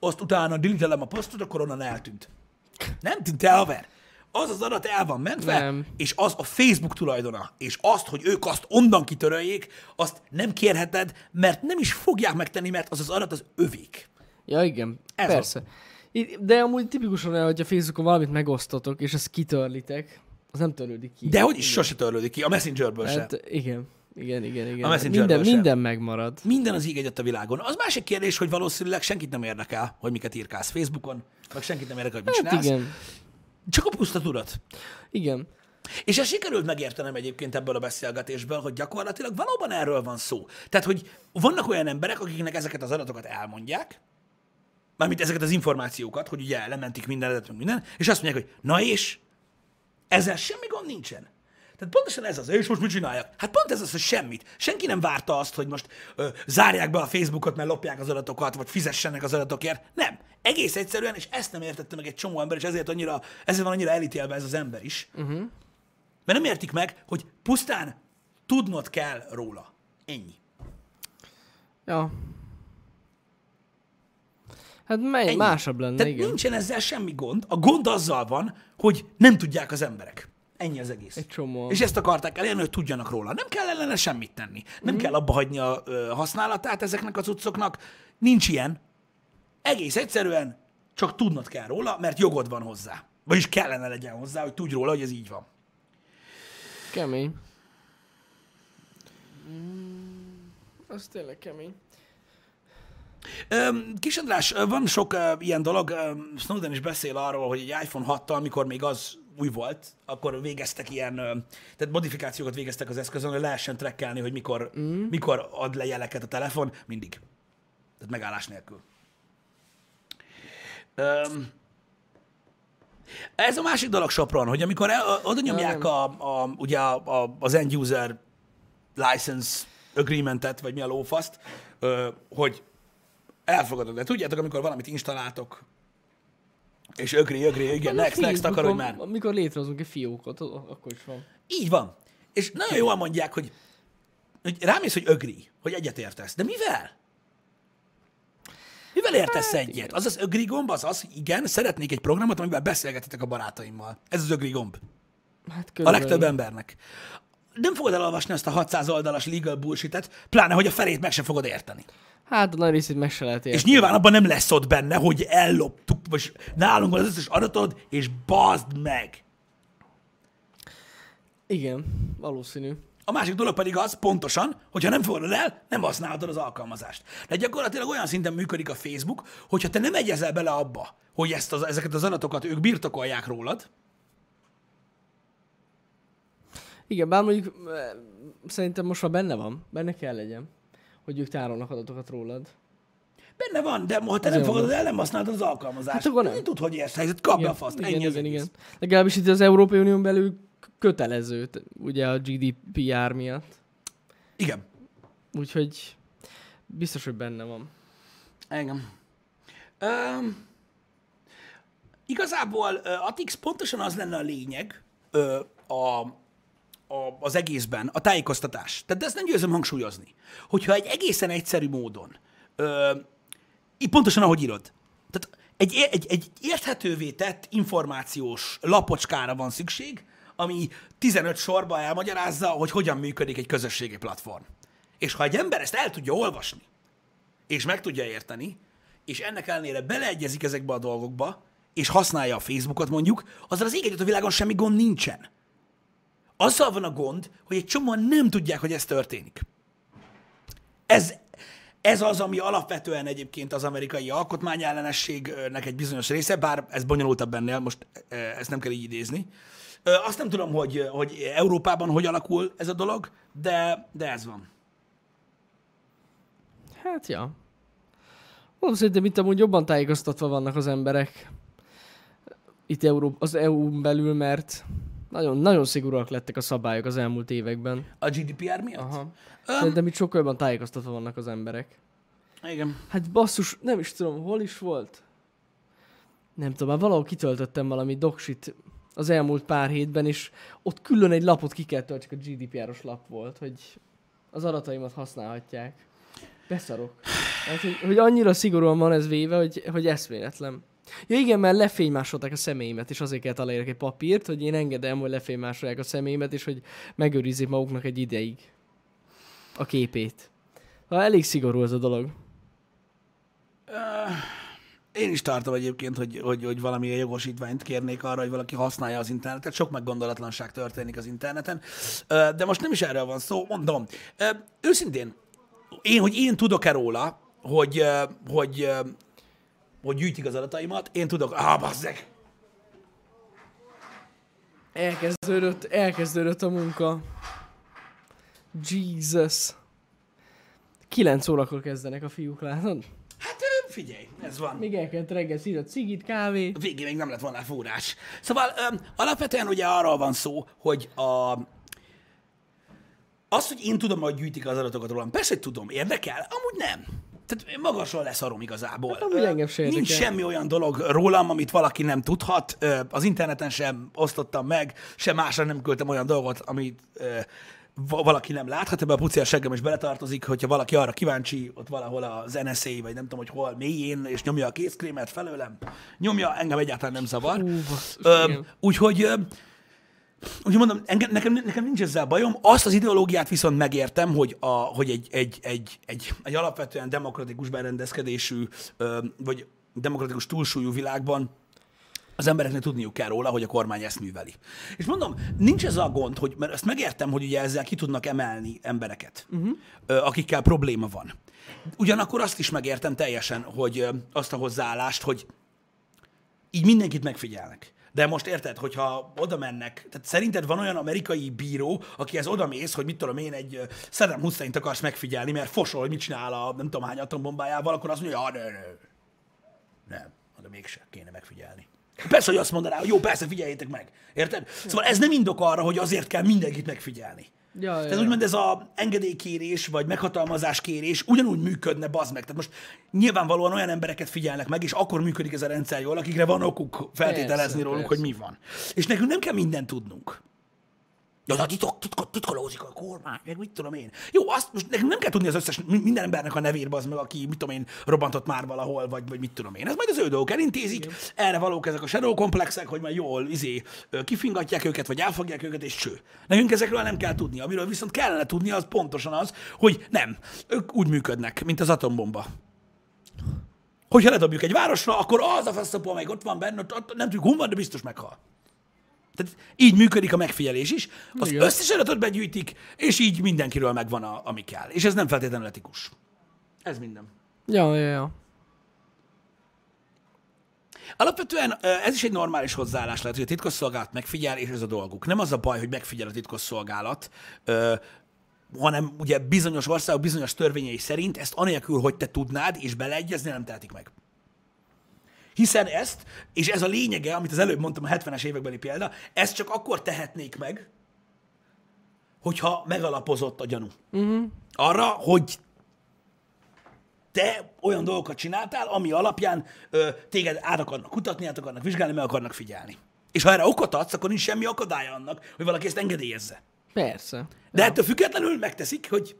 Speaker 2: azt utána dilitelem a posztot, akkor onnan eltűnt. Nem tűnt el, haver. Az az adat el van mentve,
Speaker 1: Nem.
Speaker 2: és az a Facebook tulajdona, és azt, hogy ők azt onnan kitöröljék, azt nem kérheted, mert nem is fogják megtenni, mert az az adat az övék.
Speaker 1: Ja, igen.
Speaker 2: Ez
Speaker 1: Persze. Itt- De amúgy tipikusan olyan, hogyha Facebookon valamit megosztotok, és ezt kitörlitek, az nem törődik ki.
Speaker 2: De hogy is sose törlődik ki, a Messengerből sem.
Speaker 1: Hát, igen. Igen, igen, igen.
Speaker 2: A Messengerből
Speaker 1: minden,
Speaker 2: sem.
Speaker 1: minden megmarad.
Speaker 2: Minden az ég egyet a világon. Az másik kérdés, hogy valószínűleg senkit nem érdekel, hogy miket írkálsz Facebookon, meg senkit nem érdekel, hogy mit
Speaker 1: Hát
Speaker 2: csinálsz.
Speaker 1: igen.
Speaker 2: Csak a puszta tudat.
Speaker 1: Igen.
Speaker 2: És ezt sikerült megértenem egyébként ebből a beszélgetésből, hogy gyakorlatilag valóban erről van szó. Tehát, hogy vannak olyan emberek, akiknek ezeket az adatokat elmondják, mármint ezeket az információkat, hogy ugye lementik minden meg minden, és azt mondják, hogy na és, ezzel semmi gond nincsen. Tehát pontosan ez az, és most mit csináljak? Hát pont ez az, hogy semmit. Senki nem várta azt, hogy most ö, zárják be a Facebookot, mert lopják az adatokat, vagy fizessenek az adatokért. Nem. Egész egyszerűen, és ezt nem értette meg egy csomó ember, és ezért, annyira, ezért van annyira elítélve ez az ember is. Uh-huh. Mert nem értik meg, hogy pusztán tudnod kell róla. Ennyi.
Speaker 1: Ja. Hát mely,
Speaker 2: Ennyi.
Speaker 1: másabb lenne,
Speaker 2: Tehát
Speaker 1: igen.
Speaker 2: nincsen ezzel semmi gond. A gond azzal van, hogy nem tudják az emberek. Ennyi az egész.
Speaker 1: Egy csomó.
Speaker 2: És ezt akarták elérni, hogy tudjanak róla. Nem kell ellene semmit tenni. Nem kell abba hagyni a ö, használatát ezeknek a cuccoknak. Nincs ilyen. Egész egyszerűen csak tudnod kell róla, mert jogod van hozzá. Vagyis kellene legyen hozzá, hogy tudj róla, hogy ez így van.
Speaker 1: Kemény. Mm, az tényleg kemény.
Speaker 2: Kis András, van sok ilyen dolog, Snowden is beszél arról, hogy egy iPhone 6-tal, mikor még az új volt, akkor végeztek ilyen, tehát modifikációkat végeztek az eszközön, hogy lehessen trekkelni, hogy mikor, mm. mikor ad le jeleket a telefon, mindig. Tehát megállás nélkül. Öm, ez a másik dolog Sopron, hogy amikor el- oda nyomják a, a, ugye a, a, az end user license agreementet, vagy mi a lófaszt, hogy elfogadod. De tudjátok, amikor valamit installáltok, és ögri, ögri, igen, next, next, akar, hogy már.
Speaker 1: Amikor létrehozunk egy fiókot, akkor is van.
Speaker 2: Így van. És nagyon jól mondják, hogy, hogy rámész, hogy ögri, hogy egyetértesz. De mivel? Mivel értesz hát, egyet? Az az ögri gomb az az, hogy igen, szeretnék egy programot, amivel beszélgetetek a barátaimmal. Ez az ögri gomb.
Speaker 1: Hát
Speaker 2: A legtöbb embernek. Nem fogod elolvasni azt a 600 oldalas legal bullshit pláne, hogy a felét meg sem fogod érteni.
Speaker 1: Hát a nagy részét meg se lehet
Speaker 2: És
Speaker 1: érteni.
Speaker 2: nyilván abban nem lesz ott benne, hogy elloptuk, vagy nálunk van az összes adatod, és bazd meg.
Speaker 1: Igen, valószínű.
Speaker 2: A másik dolog pedig az, pontosan, hogyha nem fogadod el, nem használhatod az alkalmazást. De gyakorlatilag olyan szinten működik a Facebook, hogyha te nem egyezel bele abba, hogy ezt az, ezeket az adatokat ők birtokolják rólad,
Speaker 1: Igen, bár mondjuk szerintem most már benne van, benne kell legyen, hogy ők tárolnak adatokat rólad.
Speaker 2: benne van, de ha te nem fogadod
Speaker 1: van.
Speaker 2: el, nem használod az alkalmazást.
Speaker 1: Hát akkor nem.
Speaker 2: Nem tud, hogy ilyen helyzet, kapja a faszt,
Speaker 1: igen,
Speaker 2: ennyi az
Speaker 1: igen,
Speaker 2: egész.
Speaker 1: igen. Legalábbis itt az Európai Unión belül kötelező, ugye a GDPR miatt.
Speaker 2: Igen.
Speaker 1: Úgyhogy biztos, hogy benne van.
Speaker 2: Engem. Um, igazából uh, Atix pontosan az lenne a lényeg uh, a, a, az egészben, a tájékoztatás. Tehát de ezt nem győzöm hangsúlyozni. Hogyha egy egészen egyszerű módon, így pontosan ahogy írod, tehát egy, egy, egy érthetővé tett információs lapocskára van szükség, ami 15 sorba elmagyarázza, hogy hogyan működik egy közösségi platform. És ha egy ember ezt el tudja olvasni, és meg tudja érteni, és ennek ellenére beleegyezik ezekbe a dolgokba, és használja a Facebookot mondjuk, azzal az ég a világon semmi gond nincsen. Azzal van a gond, hogy egy csomóan nem tudják, hogy ez történik. Ez, ez az, ami alapvetően egyébként az amerikai alkotmányellenességnek egy bizonyos része, bár ez bonyolultabb ennél, most ezt nem kell így idézni. Azt nem tudom, hogy, hogy Európában hogy alakul ez a dolog, de, de ez van.
Speaker 1: Hát, ja. Mondom, szerintem itt amúgy jobban tájékoztatva vannak az emberek. Itt Euró- az EU-n belül, mert nagyon, nagyon szigorúak lettek a szabályok az elmúlt években.
Speaker 2: A GDPR miatt?
Speaker 1: Aha.
Speaker 2: Öm.
Speaker 1: Szerintem itt sokkal jobban tájékoztatva vannak az emberek.
Speaker 2: Igen.
Speaker 1: Hát basszus, nem is tudom, hol is volt? Nem tudom, már valahol kitöltöttem valami doksit az elmúlt pár hétben, és ott külön egy lapot ki kell töltsek, a GDPR-os lap volt, hogy az adataimat használhatják. Beszarok. Hát, hogy, hogy annyira szigorúan van ez véve, hogy, hogy eszméletlen. Ja igen, mert lefénymásolták a személyimet, és azért kellett aláírni egy papírt, hogy én engedem, hogy lefénymásolják a személyimet, és hogy megőrizzék maguknak egy ideig a képét. Ha elég szigorú ez a dolog.
Speaker 2: Én is tartom egyébként, hogy, hogy, hogy valamilyen jogosítványt kérnék arra, hogy valaki használja az internetet. Sok meggondolatlanság történik az interneten. De most nem is erről van szó, mondom. Őszintén, én, hogy én tudok-e róla, hogy, hogy, hogy gyűjtik az adataimat, én tudok, ah, bazzeg,
Speaker 1: Elkezdődött, elkezdődött a munka. Jesus. 9 órakor kezdenek a fiúk, látod?
Speaker 2: hát ö, figyelj, ez van.
Speaker 1: Még elkezd reggel a cigit, kávét.
Speaker 2: végén még nem lett volna fúrás. Szóval öm, alapvetően ugye arról van szó, hogy a, az, hogy én tudom, hogy gyűjtik az adatokat rólam, persze, hogy tudom, érdekel, amúgy nem. Tehát magasról leszarom igazából.
Speaker 1: Hát amúgy engem se
Speaker 2: Nincs semmi olyan dolog rólam, amit valaki nem tudhat. Az interneten sem osztottam meg, sem másra nem küldtem olyan dolgot, amit valaki nem láthat, ebbe a puci a seggem is beletartozik, hogyha valaki arra kíváncsi, ott valahol az NSA, vagy nem tudom, hogy hol, mélyén, és nyomja a kézkrémet felőlem, nyomja, engem egyáltalán nem zavar. Úgyhogy, úgyhogy mondom, engem, nekem, nekem nincs ezzel bajom. Azt az ideológiát viszont megértem, hogy, a, hogy egy, egy, egy, egy, egy alapvetően demokratikus berendezkedésű, vagy demokratikus túlsúlyú világban az embereknek tudniuk kell róla, hogy a kormány ezt műveli. És mondom, nincs ez a gond, hogy, mert ezt megértem, hogy ugye ezzel ki tudnak emelni embereket, uh-huh. akikkel probléma van. Ugyanakkor azt is megértem teljesen, hogy azt a hozzáállást, hogy így mindenkit megfigyelnek. De most érted, hogyha oda mennek, tehát szerinted van olyan amerikai bíró, akihez oda mész, hogy mit tudom én, egy Saddam Hussein-t akarsz megfigyelni, mert fosol, hogy mit csinál a nem tudom hány atombombájával, akkor azt mondja, ja, ne, ne. Nem, de mégse kéne megfigyelni. Persze, hogy azt mondaná, hogy jó, persze, figyeljétek meg. Érted? Szóval ez nem indok arra, hogy azért kell mindenkit megfigyelni.
Speaker 1: Ja,
Speaker 2: Tehát
Speaker 1: ja.
Speaker 2: úgymond ez a engedélykérés, vagy meghatalmazáskérés ugyanúgy működne, bazd meg. Tehát most nyilvánvalóan olyan embereket figyelnek meg, és akkor működik ez a rendszer jól, akikre van okuk feltételezni
Speaker 1: Persze,
Speaker 2: róluk,
Speaker 1: persze.
Speaker 2: hogy mi van. És nekünk nem kell mindent tudnunk. Ja, de titok, titkot, titkolózik a kormány, meg mit tudom én. Jó, azt most nekünk nem kell tudni az összes, mi- minden embernek a nevét, az meg, aki, mit tudom én, robbantott már valahol, vagy, vagy mit tudom én. Ez majd az ő dolgok elintézik, erre valók ezek a shadow komplexek, hogy majd jól izé, kifingatják őket, vagy elfogják őket, és cső. Nekünk ezekről nem kell tudni. Amiről viszont kellene tudni, az pontosan az, hogy nem, ők úgy működnek, mint az atombomba. Hogyha ledobjuk egy városra, akkor az a feszapó, amelyik ott van benne, ott, ott nem tudjuk, hol van, de biztos meghal. Tehát így működik a megfigyelés is. Az
Speaker 1: Igen.
Speaker 2: összes adatot begyűjtik, és így mindenkiről megvan, a, ami kell. És ez nem feltétlenül etikus. Ez minden.
Speaker 1: Ja, ja, ja.
Speaker 2: Alapvetően ez is egy normális hozzáállás lehet, hogy a titkosszolgálat megfigyel, és ez a dolguk. Nem az a baj, hogy megfigyel a titkosszolgálat, hanem ugye bizonyos országok bizonyos törvényei szerint ezt anélkül, hogy te tudnád, és beleegyezni, nem tehetik meg. Hiszen ezt, és ez a lényege, amit az előbb mondtam, a 70-es évekbeli példa, ezt csak akkor tehetnék meg, hogyha megalapozott a gyanú. Uh-huh. Arra, hogy te olyan dolgokat csináltál, ami alapján ö, téged át akarnak kutatni, át akarnak vizsgálni, meg akarnak figyelni. És ha erre okot adsz, akkor nincs semmi akadálya annak, hogy valaki ezt engedélyezze.
Speaker 1: Persze.
Speaker 2: De ettől függetlenül megteszik, hogy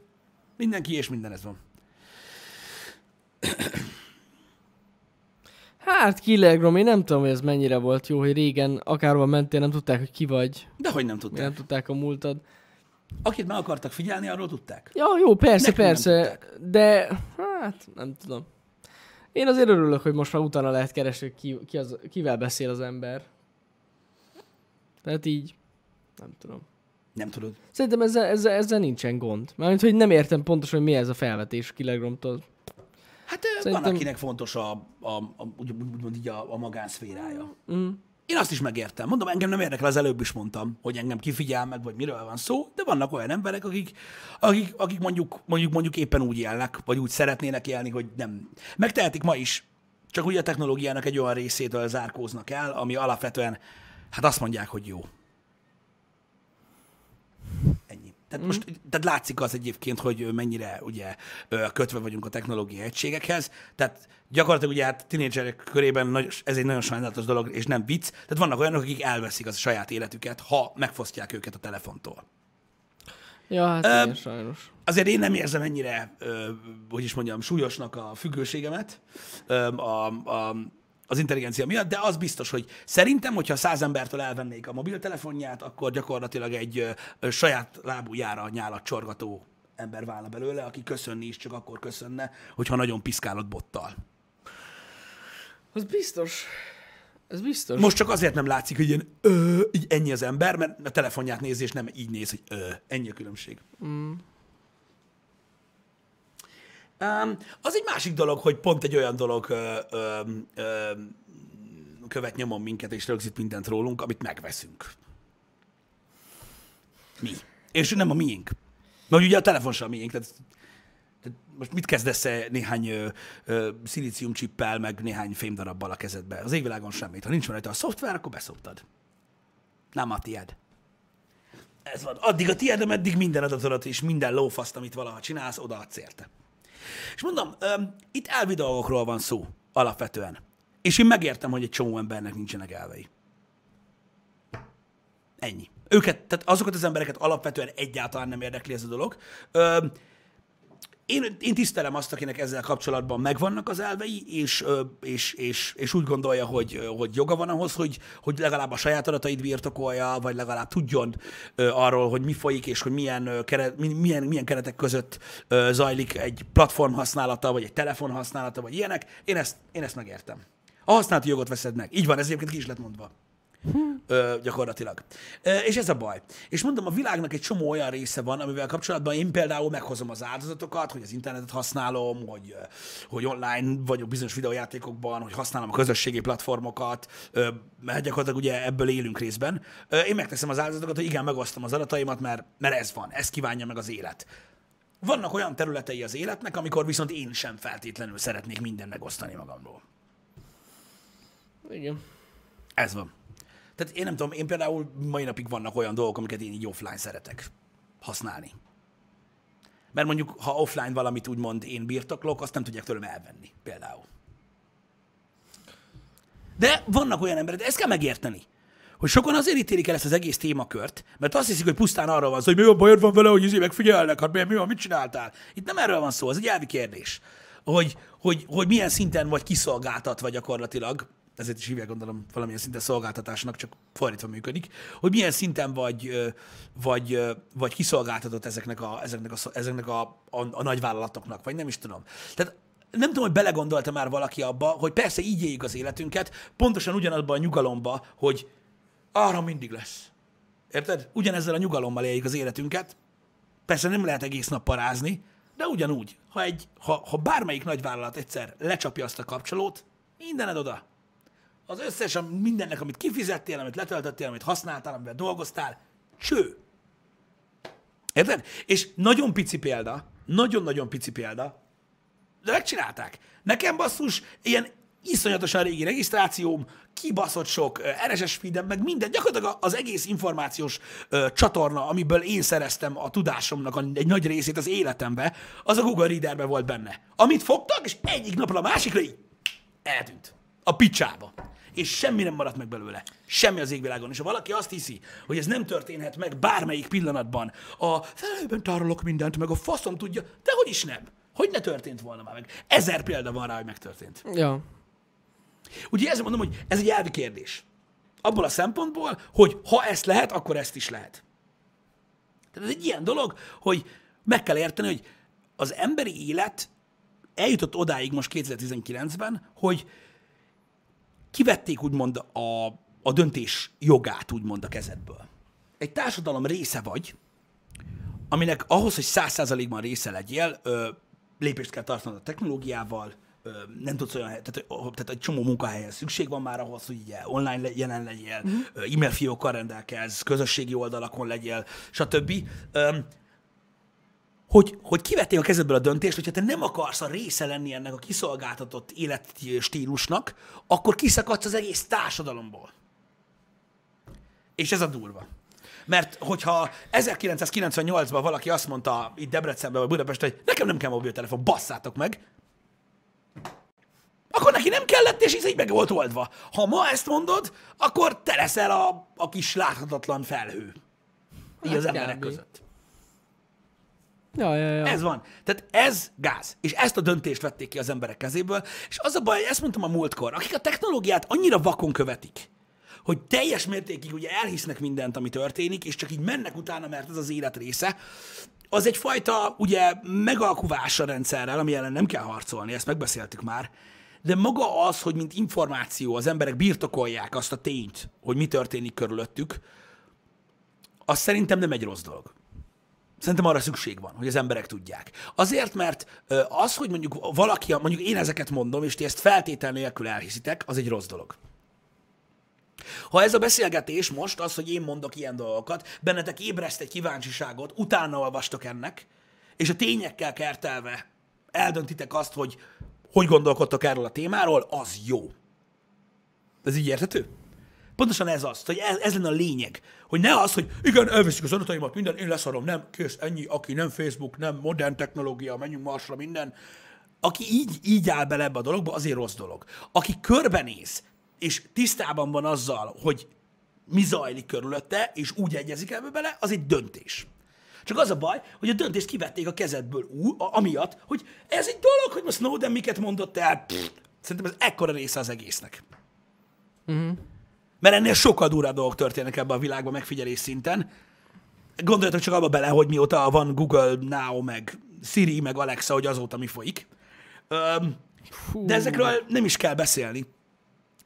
Speaker 2: mindenki és minden ez van.
Speaker 1: Hát Killegrom, én nem tudom, hogy ez mennyire volt jó, hogy régen akárhol mentél, nem tudták, hogy ki vagy.
Speaker 2: De hogy nem tudták.
Speaker 1: Nem tudták a múltad.
Speaker 2: Akit meg akartak figyelni, arról tudták.
Speaker 1: Ja, jó, persze,
Speaker 2: Nekünk
Speaker 1: persze, de hát nem tudom. Én azért örülök, hogy most már utána lehet keresni, ki, ki az, kivel beszél az ember. Tehát így, nem tudom.
Speaker 2: Nem tudod.
Speaker 1: Szerintem ezzel, ezzel, ezzel nincsen gond. Mármint, hogy nem értem pontosan, hogy mi ez a felvetés Killegramtól.
Speaker 2: Hát Szerintem... Van, akinek fontos a, a, a, úgy- úgymond így a, a magánszférája. Mm. Én azt is megértem. Mondom, engem nem érdekel, az előbb is mondtam, hogy engem kifigyel meg, vagy miről van szó, de vannak olyan emberek, akik, akik, akik mondjuk, mondjuk, mondjuk éppen úgy élnek, vagy úgy szeretnének élni, hogy nem. Megtehetik ma is, csak ugye a technológiának egy olyan részétől zárkóznak el, ami alapvetően, hát azt mondják, hogy jó. Ennyi. Tehát most tehát látszik az egyébként, hogy mennyire ugye ö, kötve vagyunk a technológiai egységekhez. Tehát gyakorlatilag ugye hát tínédzserek körében nagy, ez egy nagyon sajnálatos dolog, és nem vicc. Tehát vannak olyanok, akik elveszik az a saját életüket, ha megfosztják őket a telefontól.
Speaker 1: Ja, hát
Speaker 2: Öm,
Speaker 1: igen, sajnos.
Speaker 2: Azért én nem érzem ennyire, ö, hogy is mondjam, súlyosnak a függőségemet ö, a, a, az intelligencia miatt, de az biztos, hogy szerintem, hogyha száz embertől elvennék a mobiltelefonját, akkor gyakorlatilag egy ö, saját lábújára nyálat csorgató ember válna belőle, aki köszönni is csak akkor köszönne, hogyha nagyon piszkálod bottal.
Speaker 1: Az biztos. Ez biztos.
Speaker 2: Most csak azért nem látszik, hogy ilyen ö, így ennyi az ember, mert a telefonját nézi, és nem így néz, hogy ö, ennyi a különbség. Mm. Um, az egy másik dolog, hogy pont egy olyan dolog ö, ö, ö, követ nyomon minket, és rögzít mindent rólunk, amit megveszünk. Mi. És nem a miénk. Mert ugye a telefon sem a miénk, tehát most mit kezdesz néhány ö, ö, meg néhány fémdarabbal a kezedbe? Az égvilágon semmit. Ha nincs rajta a szoftver, akkor beszoptad. Nem a tied. Ez van. Addig a tied, ameddig minden adatodat és minden lófaszt, amit valaha csinálsz, odaadsz érte. És mondom, ö, itt elvi dolgokról van szó, alapvetően. És én megértem, hogy egy csomó embernek nincsenek elvei. Ennyi. Őket, tehát azokat az embereket alapvetően egyáltalán nem érdekli ez a dolog. Ö, én, én tisztelem azt, akinek ezzel kapcsolatban megvannak az elvei, és, és, és, és úgy gondolja, hogy, hogy joga van ahhoz, hogy, hogy legalább a saját adatait birtokolja, vagy legalább tudjon arról, hogy mi folyik, és hogy milyen, keret, mi- milyen, milyen keretek között zajlik egy platform használata, vagy egy telefon használata, vagy ilyenek. Én ezt, én ezt megértem. A használati jogot veszed meg. Így van, ez egyébként ki is lett mondva. Ö, gyakorlatilag. Ö, és ez a baj. És mondom, a világnak egy csomó olyan része van, amivel kapcsolatban én például meghozom az áldozatokat, hogy az internetet használom, hogy, hogy online vagyok bizonyos videójátékokban, hogy használom a közösségi platformokat, ö, mert gyakorlatilag ugye ebből élünk részben. Ö, én megteszem az áldozatokat, hogy igen, megosztom az adataimat, mert, mert ez van, ez kívánja meg az élet. Vannak olyan területei az életnek, amikor viszont én sem feltétlenül szeretnék mindent megosztani magamról.
Speaker 1: Igen.
Speaker 2: Ez van. Tehát én nem tudom, én például mai napig vannak olyan dolgok, amiket én így offline szeretek használni. Mert mondjuk, ha offline valamit úgymond én birtoklok, azt nem tudják tőlem elvenni, például. De vannak olyan emberek, de ezt kell megérteni, hogy sokan azért ítélik el ezt az egész témakört, mert azt hiszik, hogy pusztán arról van szó, hogy mi a bajod van vele, hogy izé megfigyelnek, hát mi, mi van, mit csináltál. Itt nem erről van szó, ez egy elvi kérdés. Hogy, hogy, hogy milyen szinten vagy kiszolgáltatva gyakorlatilag, ezért is hívják gondolom valamilyen szinten szolgáltatásnak, csak fordítva működik, hogy milyen szinten vagy, vagy, vagy kiszolgáltatott ezeknek a, ezeknek, a, ezeknek a, a, a nagyvállalatoknak, vagy nem is tudom. Tehát nem tudom, hogy belegondolta már valaki abba, hogy persze így éljük az életünket, pontosan ugyanabban a nyugalomba, hogy arra mindig lesz. Érted? Ugyanezzel a nyugalommal éljük az életünket. Persze nem lehet egész nap parázni, de ugyanúgy, ha, egy, ha, ha bármelyik nagyvállalat egyszer lecsapja azt a kapcsolót, mindened oda. Az összes, mindennek, amit kifizettél, amit letöltöttél, amit használtál, amivel dolgoztál, cső. Érted? És nagyon pici példa, nagyon-nagyon pici példa, de megcsinálták. Nekem basszus, ilyen iszonyatosan régi regisztrációm, kibaszott sok RSS feedem, meg minden, gyakorlatilag az egész információs ö, csatorna, amiből én szereztem a tudásomnak egy nagy részét az életembe, az a Google Readerbe volt benne. Amit fogtak, és egyik napra a másikra így eltűnt. A picsába. És semmi nem maradt meg belőle. Semmi az égvilágon. És ha valaki azt hiszi, hogy ez nem történhet meg bármelyik pillanatban, a felhőben tárolok mindent, meg a faszom tudja, de hogy is nem. Hogy ne történt volna már meg. Ezer példa van rá, hogy megtörtént.
Speaker 1: Ja.
Speaker 2: Ugye ezért mondom, hogy ez egy elvi kérdés. Abból a szempontból, hogy ha ezt lehet, akkor ezt is lehet. Tehát ez egy ilyen dolog, hogy meg kell érteni, hogy az emberi élet eljutott odáig most 2019-ben, hogy kivették úgymond a, a döntés jogát úgymond a kezedből. Egy társadalom része vagy, aminek ahhoz, hogy száz százalékban része legyél, ö, lépést kell tartanod a technológiával, ö, nem tudsz olyan, tehát, ö, tehát egy csomó munkahelyen szükség van már ahhoz, hogy ugye online le, jelen legyél, uh-huh. e-mail fiókkal rendelkezz, közösségi oldalakon legyél, stb. Öm, hogy, hogy kivették a kezedből a döntést, hogyha te nem akarsz a része lenni ennek a kiszolgáltatott életstílusnak, akkor kiszakadsz az egész társadalomból. És ez a durva. Mert hogyha 1998-ban valaki azt mondta itt Debrecenben vagy Budapesten, hogy nekem nem kell mobiltelefon, basszátok meg, akkor neki nem kellett, és ez így meg volt oldva. Ha ma ezt mondod, akkor te leszel a, a kis láthatatlan felhő. Így az
Speaker 1: Hát
Speaker 2: emberek között.
Speaker 1: Ja, ja, ja.
Speaker 2: Ez van. Tehát ez gáz. És ezt a döntést vették ki az emberek kezéből. És az a baj, ezt mondtam a múltkor, akik a technológiát annyira vakon követik, hogy teljes mértékig ugye elhisznek mindent, ami történik, és csak így mennek utána, mert ez az élet része, az egyfajta ugye megalkuvás rendszerrel, ami ellen nem kell harcolni, ezt megbeszéltük már, de maga az, hogy mint információ az emberek birtokolják azt a tényt, hogy mi történik körülöttük, az szerintem nem egy rossz dolog. Szerintem arra szükség van, hogy az emberek tudják. Azért, mert az, hogy mondjuk valaki, mondjuk én ezeket mondom, és ti ezt feltétel nélkül elhiszitek, az egy rossz dolog. Ha ez a beszélgetés most az, hogy én mondok ilyen dolgokat, bennetek ébreszt egy kíváncsiságot, utána olvastok ennek, és a tényekkel kertelve eldöntitek azt, hogy hogy gondolkodtok erről a témáról, az jó. Ez így érthető? Pontosan ez az, hogy ez, ez lenne a lényeg. Hogy ne az, hogy igen, elveszik az adataimat, minden, én leszarom, nem, kész, ennyi, aki nem Facebook, nem modern technológia, menjünk Marsra, minden. Aki így, így áll bele ebbe a dologba, azért rossz dolog. Aki körbenéz, és tisztában van azzal, hogy mi zajlik körülötte, és úgy egyezik ebbe bele, az egy döntés. Csak az a baj, hogy a döntést kivették a kezedből ú, a- amiatt, hogy ez egy dolog, hogy most Snowden miket mondott el. Pff, szerintem ez ekkora része az egésznek. Mert ennél sokkal durvább dolgok történnek ebben a világban megfigyelés szinten. Gondoljatok csak abba bele, hogy mióta van Google Now, meg Siri, meg Alexa, hogy azóta mi folyik. Öm, de ezekről nem is kell beszélni.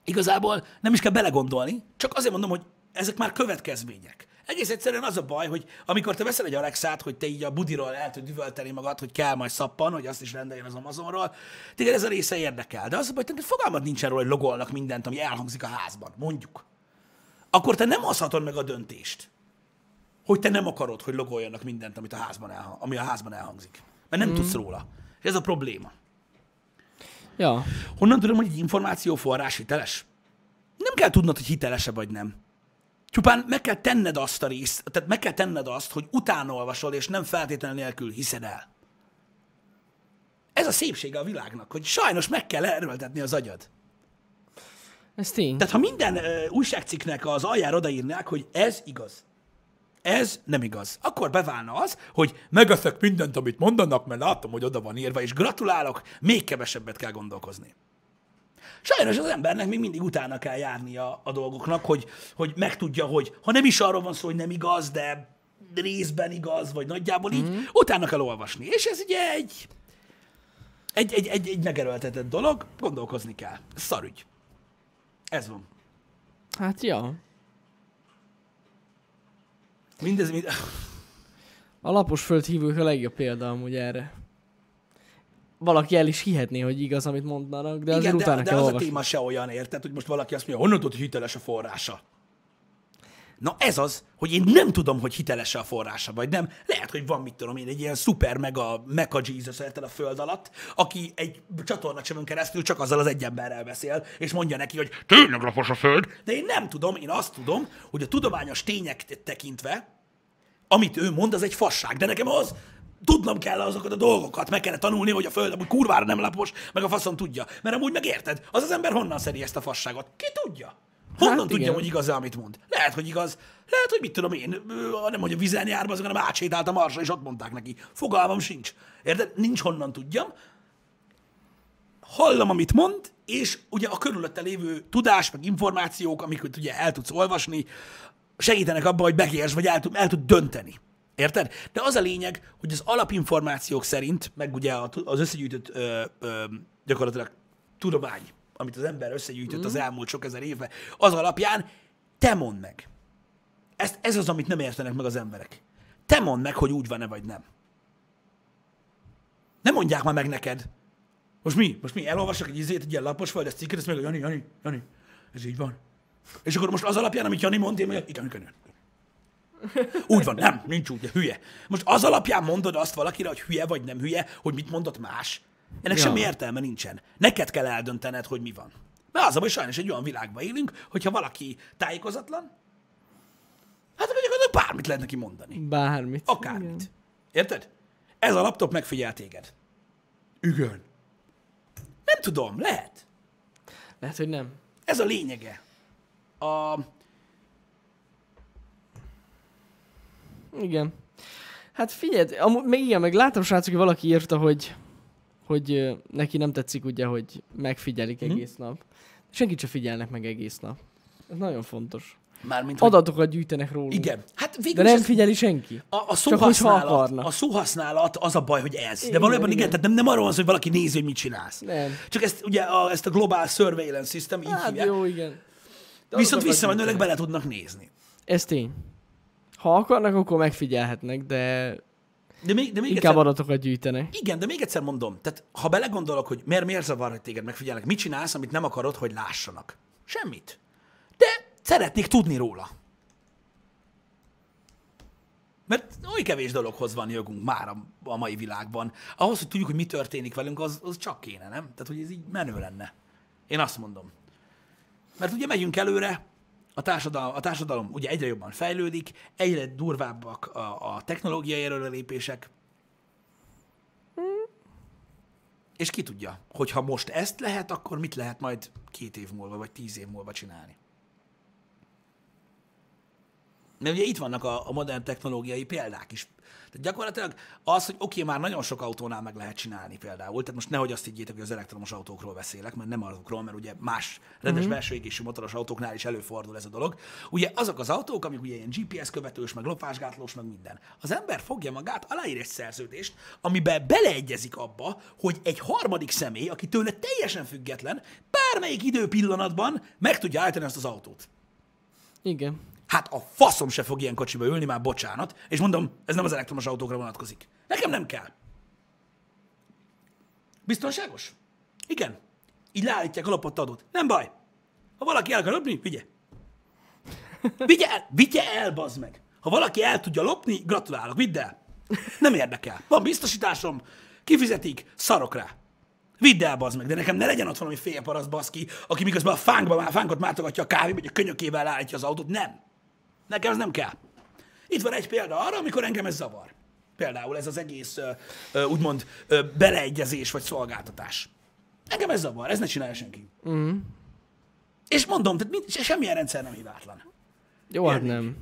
Speaker 2: igazából nem is kell belegondolni, csak azért mondom, hogy ezek már következmények. Egész egyszerűen az a baj, hogy amikor te veszel egy Alexát, hogy te így a budiról el tud üvölteni magad, hogy kell majd szappan, hogy azt is rendeljen az Amazonról, téged ez a része érdekel. De az a baj, hogy neked fogalmad nincsen róla, hogy logolnak mindent, ami elhangzik a házban, mondjuk. Akkor te nem hozhatod meg a döntést, hogy te nem akarod, hogy logoljanak mindent, amit a házban elha- ami a házban elhangzik. Mert nem mm. tudsz róla. És ez a probléma.
Speaker 1: Ja.
Speaker 2: Honnan tudom, hogy egy információforrás hiteles? Nem kell tudnod, hogy hiteles-e vagy nem. Csupán meg kell tenned azt a részt, tehát meg kell tenned azt, hogy utána olvasol, és nem feltétlen nélkül hiszed el. Ez a szépsége a világnak, hogy sajnos meg kell erőltetni az agyad.
Speaker 1: Ez tény.
Speaker 2: Tehát ha minden uh, újságcikknek az aljára odaírnák, hogy ez igaz, ez nem igaz, akkor beválna az, hogy megeszek mindent, amit mondanak, mert látom, hogy oda van írva, és gratulálok, még kevesebbet kell gondolkozni. Sajnos az embernek még mindig utána kell járnia a dolgoknak, hogy, hogy megtudja, hogy ha nem is arról van szó, hogy nem igaz, de részben igaz, vagy nagyjából így, mm. utána kell olvasni. És ez ugye egy, egy, egy, egy, egy megerőltetett dolog, gondolkozni kell. Szarügy. Ez van.
Speaker 1: Hát ja.
Speaker 2: Mindez, mind...
Speaker 1: A lapos földhívők a legjobb példa amúgy erre. Valaki el is hihetné, hogy igaz, amit mondanak, de azért
Speaker 2: Igen, de,
Speaker 1: utána
Speaker 2: de
Speaker 1: kell
Speaker 2: az a
Speaker 1: olvasni.
Speaker 2: téma se olyan, érted, hogy most valaki azt mondja, honnan tudod, hogy hiteles a forrása? Na ez az, hogy én nem tudom, hogy hiteles a forrása, vagy nem. Lehet, hogy van, mit tudom én, egy ilyen szuper mega, mega Jesus érted a föld alatt, aki egy csatornacsövön keresztül csak azzal az egy emberrel beszél, és mondja neki, hogy tényleg lapos a föld. De én nem tudom, én azt tudom, hogy a tudományos tények tekintve, amit ő mond, az egy fasság. De nekem az, tudnom kell azokat a dolgokat, meg kellene tanulni, hogy a föld amúgy kurvára nem lapos, meg a faszom tudja. Mert amúgy megérted, az az ember honnan szedi ezt a fasságot? Ki tudja? Honnan
Speaker 1: Hát
Speaker 2: tudja,
Speaker 1: igen.
Speaker 2: hogy igaz-e, amit mond? Lehet, hogy igaz. Lehet, hogy mit tudom én, nem hogy a vizen jár, az, hanem átsétált a marsra, és ott mondták neki. Fogalmam sincs. Érted? Nincs honnan tudjam. Hallom, amit mond, és ugye a körülötte lévő tudás, meg információk, amiket ugye el tudsz olvasni, segítenek abban, hogy megértsd, vagy el tud, el tud dönteni. Érted? De az a lényeg, hogy az alapinformációk szerint, meg ugye az összegyűjtött ö, ö, gyakorlatilag tudomány, amit az ember összegyűjtött az elmúlt sok ezer évben, az alapján te mondd meg. Ez, ez az, amit nem értenek meg az emberek. Te mondd meg, hogy úgy van-e, vagy nem. Nem mondják már meg neked. Most mi? Most mi? Elolvasok egy izét, egy ilyen lapos földes cikket, ezt meg, Jani, Jani, Jani, ez így van. És akkor most az alapján, amit Jani mond, én igen, igen, igen. Úgy van, nem, nincs úgy, hülye. Most az alapján mondod azt valakire, hogy hülye vagy nem hülye, hogy mit mondott más. Ennek
Speaker 1: Ja.
Speaker 2: semmi értelme nincsen. Neked kell eldöntened, hogy mi van. Mert az a baj, sajnos egy olyan világban élünk, hogyha valaki tájékozatlan, hát akkor gyakorlatilag bármit lehet neki mondani.
Speaker 1: Bármit.
Speaker 2: Akármit.
Speaker 1: Igen.
Speaker 2: Érted? Ez a laptop megfigyel téged. Igen. Nem tudom, lehet.
Speaker 1: Lehet, hogy nem.
Speaker 2: Ez a lényege. A,
Speaker 1: Igen. Hát figyelj, amúgy, meg igen, meg látom srácok, hogy valaki írta, hogy, hogy neki nem tetszik ugye, hogy megfigyelik
Speaker 2: Mhm.
Speaker 1: egész nap. Senkit se figyelnek meg egész nap. Ez nagyon fontos.
Speaker 2: mármint, hogy,
Speaker 1: Adatokat gyűjtenek rólunk.
Speaker 2: igen. Hát végül
Speaker 1: De nem
Speaker 2: ez-
Speaker 1: figyeli senki.
Speaker 2: A, a, szóhasználat, a szóhasználat az a baj, hogy ez. De
Speaker 1: Igen,
Speaker 2: valójában igen,
Speaker 1: igen.
Speaker 2: tehát nem, nem arról van hogy valaki nézi, hogy mit csinálsz.
Speaker 1: Nem.
Speaker 2: Csak ezt ugye a, ezt a Global Surveillance System így
Speaker 1: Hát
Speaker 2: hívják.
Speaker 1: jó, igen. De
Speaker 2: Viszont visszamenőleg bele tudnak nézni.
Speaker 1: Ez tény. Ha akarnak, akkor megfigyelhetnek, de
Speaker 2: De még, de még
Speaker 1: inkább
Speaker 2: egyszer,
Speaker 1: adatokat gyűjtenek.
Speaker 2: igen, de még egyszer mondom, tehát ha belegondolok, hogy miért, miért zavar, hogy téged megfigyelnek, mit csinálsz, amit nem akarod, hogy lássanak? Semmit. De szeretnék tudni róla. Mert oly kevés dologhoz van jogunk már a, a mai világban. Ahhoz, hogy tudjuk, hogy mi történik velünk, az, az csak kéne, nem? Tehát, hogy ez így menő lenne. Én azt mondom. Mert ugye megyünk előre, a társadalom, a társadalom ugye egyre jobban fejlődik, egyre durvábbak a, a technológiai előrelépések. És ki tudja, hogy ha most ezt lehet, akkor mit lehet majd két év múlva, vagy tíz év múlva csinálni. Mert ugye itt vannak a, a modern technológiai példák is. Tehát gyakorlatilag az, hogy oké, okay, már nagyon sok autónál meg lehet csinálni például, tehát most nehogy azt higgyétek, hogy az elektromos autókról beszélek, mert nem azokról, mert ugye más rendes mm-hmm. belső égésű motoros autóknál is előfordul ez a dolog. Ugye azok az autók, amik ugye ilyen GPS követős, meg lopásgátlós, meg minden. Az ember fogja magát, aláír egy szerződést, amiben beleegyezik abba, hogy egy harmadik személy, aki tőle teljesen független, bármelyik időpillanatban meg tudja állítani azt az autót.
Speaker 1: Igen.
Speaker 2: Hát a faszom se fog ilyen kocsiba ülni, már bocsánat. És mondom, ez nem az elektromos autókra vonatkozik. Nekem nem kell. Biztonságos? Igen. Így leállítják a lopott adót. Nem baj. Ha valaki el akar lopni, vigye. Vigye el, vigye el, bazd meg. Ha valaki el tudja lopni, gratulálok, vidd el. Nem érdekel. Van biztosításom, kifizetik, szarok rá. Vidd el, bazd meg, de nekem ne legyen ott valami félparaszt baszki, aki miközben a fánkba, már fánkot mátogatja a kávé, vagy a könyökével állítja az autót. Nem. Nekem ez nem kell. Itt van egy példa arra, amikor engem ez zavar. Például ez az egész úgymond beleegyezés vagy szolgáltatás. Engem ez zavar, ez ne csinálja senki.
Speaker 1: Mm.
Speaker 2: És mondom, tehát mind, semmilyen rendszer nem hibátlan.
Speaker 1: Jó, hát nem.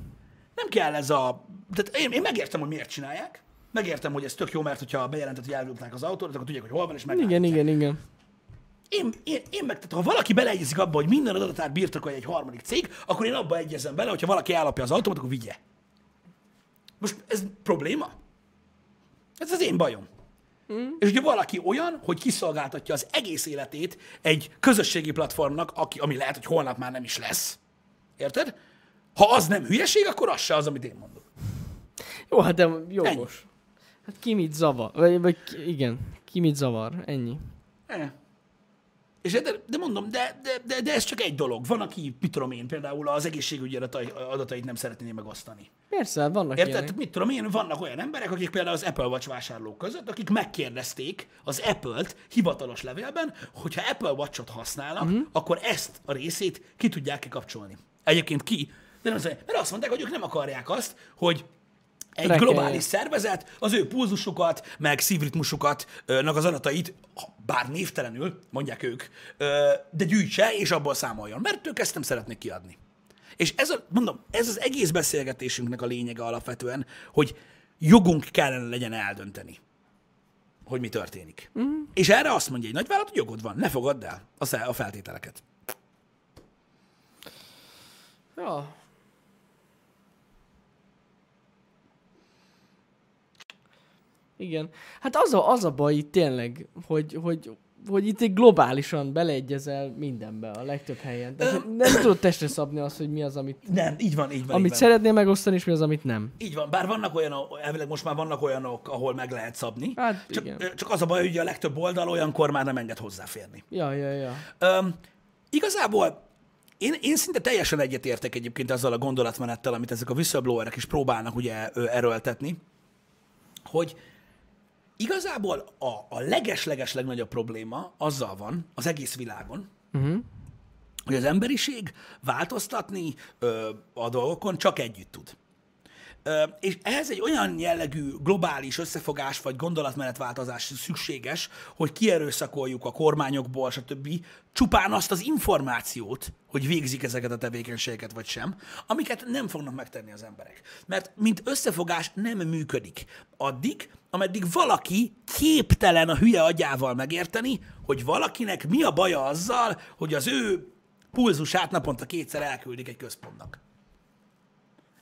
Speaker 2: Nem kell ez a... Tehát én, én megértem, hogy miért csinálják. Megértem, hogy ez tök jó, mert hogyha bejelentett, hogy elülták az autót, akkor tudják, hogy hol van, és meg.
Speaker 1: Igen, igen, igen.
Speaker 2: Én, én, én meg, tehát ha valaki beleegyezik abba, hogy minden adatát birtokolja egy harmadik cég, akkor én abba egyezem bele, hogyha valaki ellopja az autómat, akkor vigye. Most ez probléma? Ez az én bajom. Mm. És ugye valaki olyan, hogy kiszolgáltatja az egész életét egy közösségi platformnak, aki, ami lehet, hogy holnap már nem is lesz. Érted? Ha az nem hülyeség, akkor az se az, amit én mondok.
Speaker 1: Jó, hát de jogos. Hát ki mit zavar? Vagy, vagy igen, ki mit zavar? Ennyi.
Speaker 2: Eh. És de, de mondom, de, de, de, de ez csak egy dolog. Van, aki, mit tudom én, például az egészségügyi adatai, adatait nem szeretné megosztani.
Speaker 1: Persze, vannak
Speaker 2: Érted?
Speaker 1: ilyenek.
Speaker 2: Mit tudom én, vannak olyan emberek, akik például az Apple Watch vásárlók között, akik megkérdezték az Apple-t hivatalos levélben, hogyha Apple Watch-ot használnak, uh-huh. akkor ezt a részét ki tudják-e kapcsolni. Egyébként ki? De nem az, mert azt mondták, hogy ők nem akarják azt, hogy egy
Speaker 1: Rekelje.
Speaker 2: globális szervezet az ő pulzusukat, meg szívritmusukat, az adatait, bár névtelenül, mondják ők, de gyűjtse, és abból számoljon, mert ők ezt nem szeretnék kiadni. És ez, a, mondom, ez az egész beszélgetésünknek a lényege alapvetően, hogy jogunk kellene legyen eldönteni, hogy mi történik. Mm. És erre azt mondja egy nagyvállalat, hogy jogod van, ne fogadd el a feltételeket.
Speaker 1: Ja. Igen. Hát az a, az a baj itt tényleg, hogy, hogy, hogy itt egy globálisan beleegyezel mindenbe a legtöbb helyen. Tehát nem tudod testre szabni azt, hogy mi az, amit,
Speaker 2: Nem, így van, így van.
Speaker 1: amit
Speaker 2: így van.
Speaker 1: szeretnél megosztani, és mi az, amit nem.
Speaker 2: Így van, bár vannak olyanok, elvileg most már vannak olyanok, ahol meg lehet szabni.
Speaker 1: Hát
Speaker 2: csak,
Speaker 1: igen.
Speaker 2: csak az a baj, hogy a legtöbb oldal olyankor már nem enged hozzáférni.
Speaker 1: Ja, ja, ja.
Speaker 2: Öm, igazából én, én szinte teljesen egyetértek egyébként azzal a gondolatmenettel, amit ezek a whistleblowerek is próbálnak ugye erőltetni, hogy igazából a, a leges-leges legnagyobb probléma azzal van az egész világon,
Speaker 1: Uh-huh.
Speaker 2: hogy az emberiség változtatni ö, a dolgokon csak együtt tud. Ö, és ehhez egy olyan jellegű globális összefogás vagy gondolatmenetváltozás szükséges, hogy kierőszakoljuk a kormányokból, stb. csupán azt az információt, hogy végzik ezeket a tevékenységeket vagy sem, amiket nem fognak megtenni az emberek. Mert mint összefogás nem működik. Addig, ameddig valaki képtelen a hülye agyával megérteni, hogy valakinek mi a baja azzal, hogy az ő pulzusát naponta kétszer elküldik egy központnak.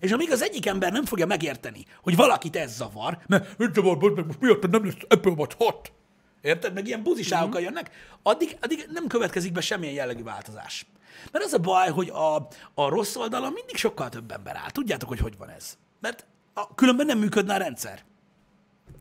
Speaker 2: És amíg az egyik ember nem fogja megérteni, hogy valakit ez zavar, mert mit zavar, meg, most miatt nem lesz Apple Watch 6, érted? Meg ilyen buziságokkal jönnek, addig, addig nem következik be semmilyen jellegű változás. Mert az a baj, hogy a, a rossz oldalon mindig sokkal több ember áll. Tudjátok, hogy hogy van ez. Mert a, különben nem működne a rendszer.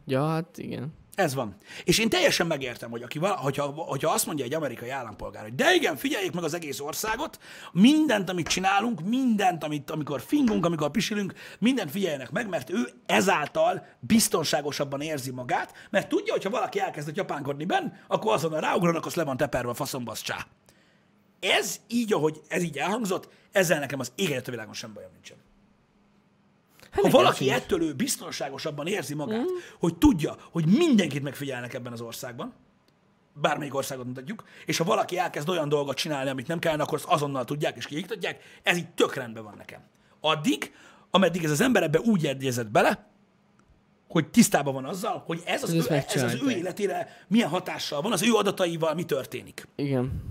Speaker 1: Ja, hát igen.
Speaker 2: Ez van. És én teljesen megértem, hogy aki, hogyha, hogyha azt mondja egy amerikai állampolgár, hogy de igen, figyeljék meg az egész országot, mindent, amit csinálunk, mindent, amit, amikor fingunk, amikor pisilünk, mindent figyeljenek meg, mert ő ezáltal biztonságosabban érzi magát, mert tudja, hogy ha valaki elkezd japánkodni benn, akkor azonnal ráugranak, azt le van teperve a faszomba, az csá. Ez így, ahogy ez így elhangzott, ezzel nekem az éget a világon sem bajom nincsen. Ha valaki
Speaker 1: sincs.
Speaker 2: ettől ő biztonságosabban érzi magát, mm. hogy tudja, hogy mindenkit megfigyelnek ebben az országban, bármelyik országot mutatjuk, és ha valaki elkezd olyan dolgot csinálni, amit nem kellene, akkor azt azonnal tudják és kiiktatják, ez így tök rendben van nekem. Addig, ameddig ez az ember ebbe úgy egyezett bele, hogy tisztában van azzal, hogy ez az,
Speaker 1: ezt
Speaker 2: ő, ez az ő életére milyen hatással van, az ő adataival mi történik.
Speaker 1: Igen.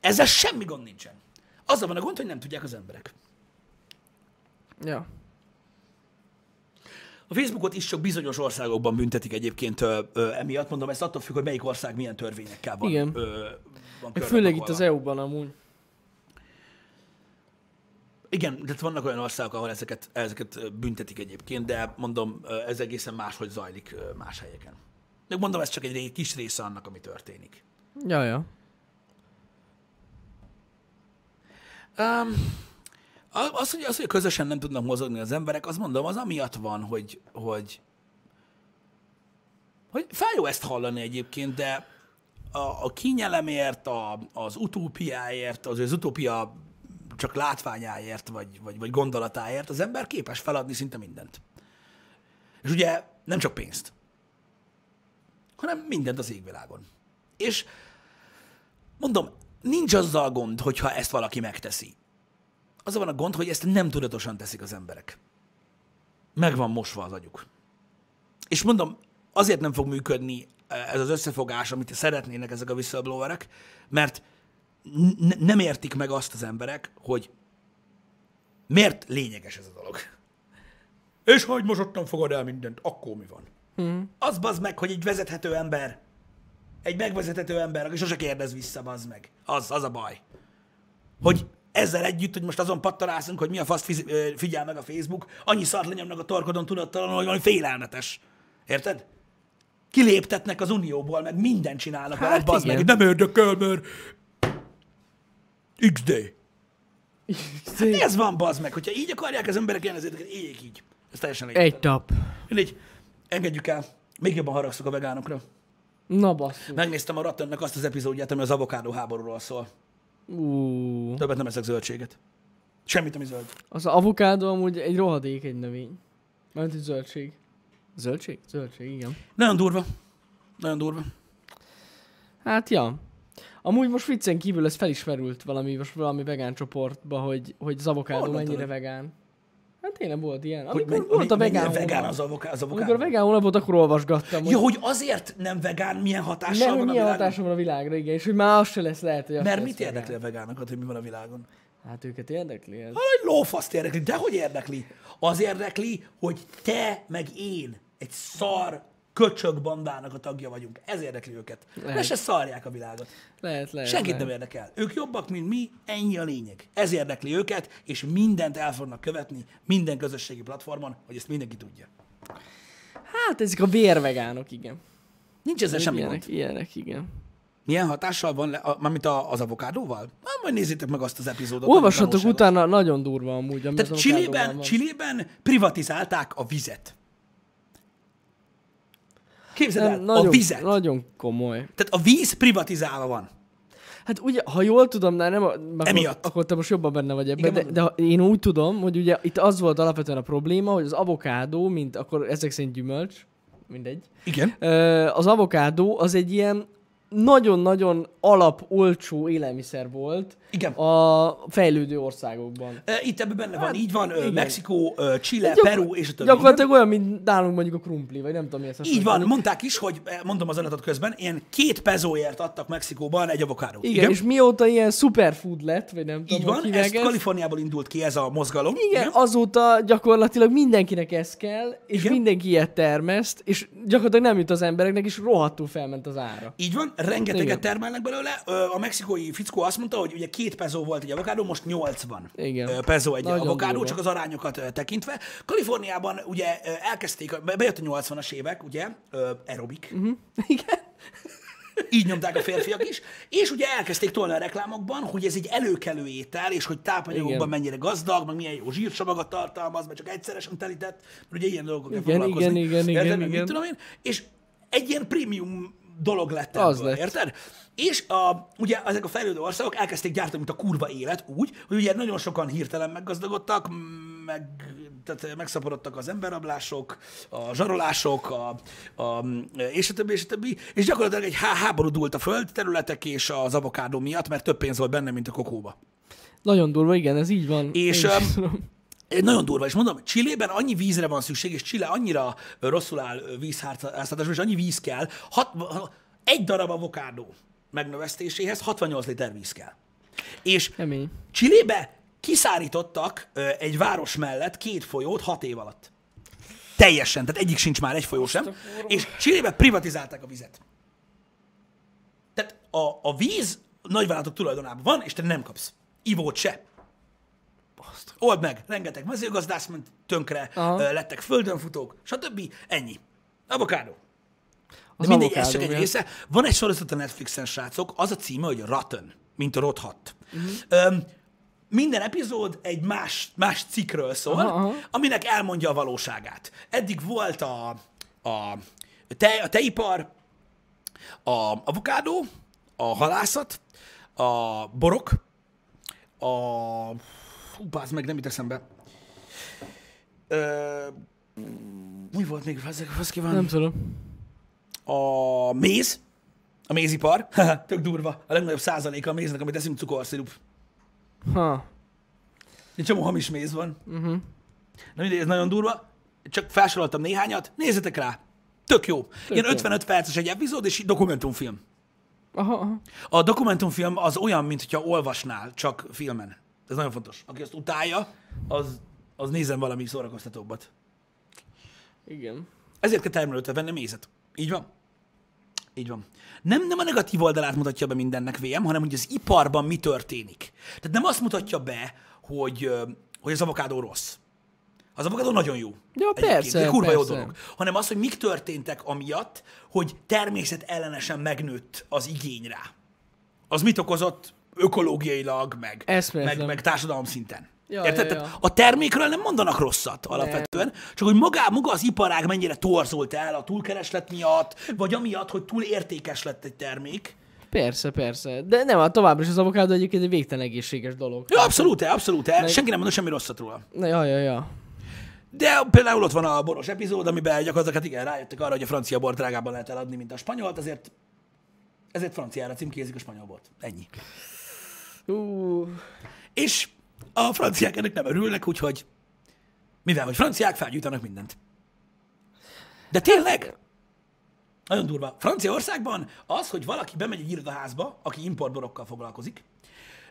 Speaker 2: Ezzel semmi gond nincsen. Azzal van a gond, hogy nem tudják az emberek.
Speaker 1: Ja.
Speaker 2: A Facebookot is csak bizonyos országokban büntetik egyébként ö, ö, emiatt. Mondom, ez attól függ, hogy melyik ország milyen törvényekkel van.
Speaker 1: Igen.
Speaker 2: Ö, van
Speaker 1: főleg itt az EU-ban amúgy.
Speaker 2: Igen, tehát vannak olyan országok, ahol ezeket, ezeket büntetik egyébként, de mondom, ez egészen máshogy zajlik más helyeken. De mondom, ez csak egy kis része annak, ami történik.
Speaker 1: Ja, ja.
Speaker 2: Um, az, hogy, az, hogy közösen nem tudnak mozogni az emberek, az mondom, az amiatt van, hogy, hogy, hogy fájó ezt hallani egyébként, de a, a kényelemért, a, az utópiáért, az, az utópia csak látványáért, vagy, vagy, vagy gondolatáért az ember képes feladni szinte mindent. És ugye nem csak pénzt, hanem mindent az égvilágon. És mondom, nincs azzal gond, hogyha ezt valaki megteszi. Az van a gond, hogy ezt nem tudatosan teszik az emberek. Meg van mosva az agyuk. És mondom, azért nem fog működni ez az összefogás, amit szeretnének ezek a whistleblowerek, mert n- nem értik meg azt az emberek, hogy miért lényeges ez a dolog. És hogy mosottan fogad el mindent, akkor mi van? Hmm. Az bazd meg, hogy egy vezethető ember, egy megvezethető ember, aki sose kérdez vissza, bazd meg. Az, az a baj. Hogy ezzel együtt, hogy most azon pattarászunk, hogy mi a fasz figyel meg a Facebook, annyi szart lenyomnak a torkodon tudattalanul, hogy valami félelmetes. Érted? Kiléptetnek az unióból, meg mindent csinálnak hát vele, bazd meg, nem érdekel, mert XD. Hát ez van, bazd meg, hogyha így akarják az emberek ezért éljék így. Ez teljesen lényeg.
Speaker 1: Egy tap.
Speaker 2: Mindegy, engedjük el. Még jobban haragszok a vegánokra.
Speaker 1: Na basszus.
Speaker 2: Megnéztem a Rattennek azt az epizódját, ami az avokádó háborúról szól.
Speaker 1: Ú,
Speaker 2: Többet nem eszek zöldséget. Semmit, ami zöld.
Speaker 1: az avokádó amúgy egy rohadék egy növény. Mert egy zöldség. Zöldség? Zöldség, igen.
Speaker 2: Nagyon durva. Nagyon durva.
Speaker 1: Hát, ja. Amúgy most viccen kívül ez felismerült valami, most valami vegán csoportba, hogy, hogy az avokádó
Speaker 2: Honnan
Speaker 1: mennyire
Speaker 2: tudod?
Speaker 1: vegán. Hát tényleg volt ilyen.
Speaker 2: Hogy
Speaker 1: Amikor
Speaker 2: men-
Speaker 1: volt a vegán,
Speaker 2: vegán az, avoká- az avokádó.
Speaker 1: Amikor a vegán hónap volt, akkor olvasgattam.
Speaker 2: Ja, hogy azért nem vegán, milyen hatással
Speaker 1: hogy
Speaker 2: van a
Speaker 1: milyen
Speaker 2: világon?
Speaker 1: hatása van a világra, igen, és hogy már az se lesz lehet, hogy
Speaker 2: Mert mit
Speaker 1: lesz
Speaker 2: érdekli
Speaker 1: vegán.
Speaker 2: a vegánokat, hogy mi van a világon?
Speaker 1: Hát őket érdekli ez.
Speaker 2: Hogy lófaszt érdekli. De hogy érdekli? Az érdekli, hogy te meg én egy szar köcsög bandának a tagja vagyunk. Ez érdekli őket.
Speaker 1: Lehet.
Speaker 2: Ne se szarják a világot.
Speaker 1: Lehet, lehet.
Speaker 2: Senkit
Speaker 1: lehet.
Speaker 2: nem érdekel. Ők jobbak, mint mi, ennyi a lényeg. Ez érdekli őket, és mindent el fognak követni minden közösségi platformon, hogy ezt mindenki tudja.
Speaker 1: Hát ezek a vérvegánok, igen.
Speaker 2: Nincs ezzel semmi
Speaker 1: ilyenek,
Speaker 2: gond.
Speaker 1: ilyenek, igen.
Speaker 2: Milyen hatással van, le, a, mármint a, az avokádóval? Hát majd nézzétek meg azt az epizódot.
Speaker 1: Olvassatok
Speaker 2: nagyon
Speaker 1: utána, nagyon durva amúgy, ami
Speaker 2: Tehát Csillében. Csillében privatizálták a vizet. Képzeld el,
Speaker 1: nagyon,
Speaker 2: a vizet.
Speaker 1: nagyon komoly.
Speaker 2: Tehát a víz privatizálva van.
Speaker 1: Hát ugye, ha jól tudom, de nem, akkor,
Speaker 2: Emiatt.
Speaker 1: akkor te most jobban benne vagy ebben, de, de, ha- én úgy tudom, hogy ugye itt az volt alapvetően a probléma, hogy az avokádó, mint akkor ezek szerint gyümölcs, mindegy,
Speaker 2: Igen.
Speaker 1: Az avokádó az egy ilyen nagyon-nagyon alap, olcsó élelmiszer volt
Speaker 2: Igen.
Speaker 1: a fejlődő országokban.
Speaker 2: E, Itt ebben benne van,
Speaker 1: Hát,
Speaker 2: így van,
Speaker 1: igen.
Speaker 2: Mexikó, ö, Chile,
Speaker 1: Gyakor-
Speaker 2: Peru és a többi.
Speaker 1: Gyakorlatilag olyan, mint nálunk mondjuk a krumpli, vagy nem tudom mi ezt.
Speaker 2: Így van, mondták is, hogy eh, mondom az adatot közben, ilyen két pezóért adtak Mexikóban egy avokádót.
Speaker 1: Igen, Igen, és mióta ilyen superfood lett, vagy nem tudom,
Speaker 2: Így van, ez. Kaliforniából indult ki ez a mozgalom.
Speaker 1: Igen, azóta gyakorlatilag mindenkinek ez kell, és
Speaker 2: Igen.
Speaker 1: mindenki ilyet termeszt, és gyakorlatilag nem jut az embereknek, és rohadtul felment az ára.
Speaker 2: Így van, rengeteget
Speaker 1: Igen.
Speaker 2: termelnek belőle. A mexikói fickó azt mondta, hogy ugye két pezó volt egy avokádó, most 80
Speaker 1: Igen.
Speaker 2: pezó egy
Speaker 1: Nagyon
Speaker 2: avokádó,
Speaker 1: durva.
Speaker 2: csak az arányokat tekintve. Kaliforniában ugye elkezdték, be- bejött a 80-as évek, ugye, aerobik,
Speaker 1: Mhm. Igen.
Speaker 2: így nyomták a férfiak is, és ugye elkezdték tolni a reklámokban, hogy ez egy előkelő étel, és hogy tápanyagokban
Speaker 1: Igen.
Speaker 2: mennyire gazdag, meg milyen jó zsírsavagat tartalmaz, mert csak egyszeresen telített, mert ugye ilyen dolgokkal
Speaker 1: Igen,
Speaker 2: foglalkozni.
Speaker 1: igen, igen, igen,
Speaker 2: Meg mit
Speaker 1: igen.
Speaker 2: tudom én? És egy ilyen prémium dolog lett
Speaker 1: Az
Speaker 2: ebből,
Speaker 1: lett.
Speaker 2: érted? És a, ugye ezek a fejlődő országok elkezdték gyártani, mint a kurva élet úgy, hogy ugye nagyon sokan hirtelen meggazdagodtak, meg, tehát megszaporodtak az emberrablások, a zsarolások, a, a, és a többi, és a többi, és gyakorlatilag egy há- háború dúlt a föld területek és az avokádó miatt, mert több pénz volt benne, mint a kokóba.
Speaker 1: Nagyon durva, igen, ez így van.
Speaker 2: És,
Speaker 1: Én
Speaker 2: nagyon durva, és mondom, Csillében annyi vízre van szükség, és Chile annyira rosszul áll vízháztartásban, és annyi víz kell, hat, egy darab avokádó megnövesztéséhez 68 liter víz kell. És
Speaker 1: Kemény.
Speaker 2: Csillébe kiszárítottak egy város mellett két folyót hat év alatt. Teljesen, tehát egyik sincs már egy folyó sem. És Csillébe privatizálták a vizet. Tehát a, a víz nagyvállalatok tulajdonában van, és te nem kapsz. Ivót se. Old meg, rengeteg mezőgazdász ment tönkre,
Speaker 1: Aha.
Speaker 2: lettek földönfutók, stb. Ennyi. Avokádó. De
Speaker 1: Az
Speaker 2: mindegy, ez csak egy része. Van egy sorozat a Netflixen, srácok, az a címe, hogy Rotten, mint a rothadt. Uh-huh. Öm, minden epizód egy más, más cikkről szól,
Speaker 1: Aha, aha.
Speaker 2: aminek elmondja a valóságát. Eddig volt a, a, te, a teipar, a avokádó, a halászat, a borok, a... Hú, bázd meg, nem jut eszembe. Ö, mi volt még? Ki van?
Speaker 1: Nem tudom.
Speaker 2: a méz, a mézipar, tök durva, a legnagyobb százaléka a méznek, amit eszünk cukorszirup.
Speaker 1: Ha.
Speaker 2: Egy csomó hamis méz van. Uh-huh. Na mindegy, ez nagyon durva. Csak felsoroltam néhányat, nézzetek rá. Tök jó. Tök Ilyen
Speaker 1: jó.
Speaker 2: 55 perces egy epizód, és dokumentumfilm.
Speaker 1: Aha, aha.
Speaker 2: A dokumentumfilm az olyan, mint hogyha olvasnál, csak filmen. Ez nagyon fontos. Aki azt utálja, az, az nézzen valami szórakoztatóbbat.
Speaker 1: Igen.
Speaker 2: Ezért kell termelőtől venni mézet. Így van. Így van. Nem, nem a negatív oldalát mutatja be mindennek VM, hanem hogy az iparban mi történik. Tehát nem azt mutatja be, hogy, hogy az avokádó rossz. Az avokádó nagyon jó.
Speaker 1: Ja, persze,
Speaker 2: egy kurva jó
Speaker 1: persze.
Speaker 2: dolog. Hanem az, hogy mik történtek amiatt, hogy természet ellenesen megnőtt az igény rá. Az mit okozott ökológiailag, meg,
Speaker 1: Eszméletlen.
Speaker 2: meg, meg társadalom szinten.
Speaker 1: Ja,
Speaker 2: Érted?
Speaker 1: ja,
Speaker 2: Tehát
Speaker 1: ja.
Speaker 2: A termékről nem mondanak rosszat alapvetően, csak hogy maga, maga az iparág mennyire torzult el a túlkereslet miatt, vagy amiatt, hogy túl értékes lett egy termék.
Speaker 1: Persze, persze. De nem, hát továbbra is az avokádó egyébként egy végtelen egészséges dolog.
Speaker 2: Ja, abszolút, abszolút. Senki nem mondja semmi rosszat róla.
Speaker 1: Ja, ja, ja.
Speaker 2: De például ott van a boros epizód, amiben gyakorlatilag hát igen, rájöttek arra, hogy a francia bort drágában lehet eladni, mint a spanyolt, ezért ezért franciára címkézik a spanyol bort. Ennyi. És a franciák ennek nem örülnek, úgyhogy mivel hogy franciák, felgyújtanak mindent. De tényleg? Nagyon durva. Franciaországban az, hogy valaki bemegy egy irodaházba, aki importborokkal foglalkozik,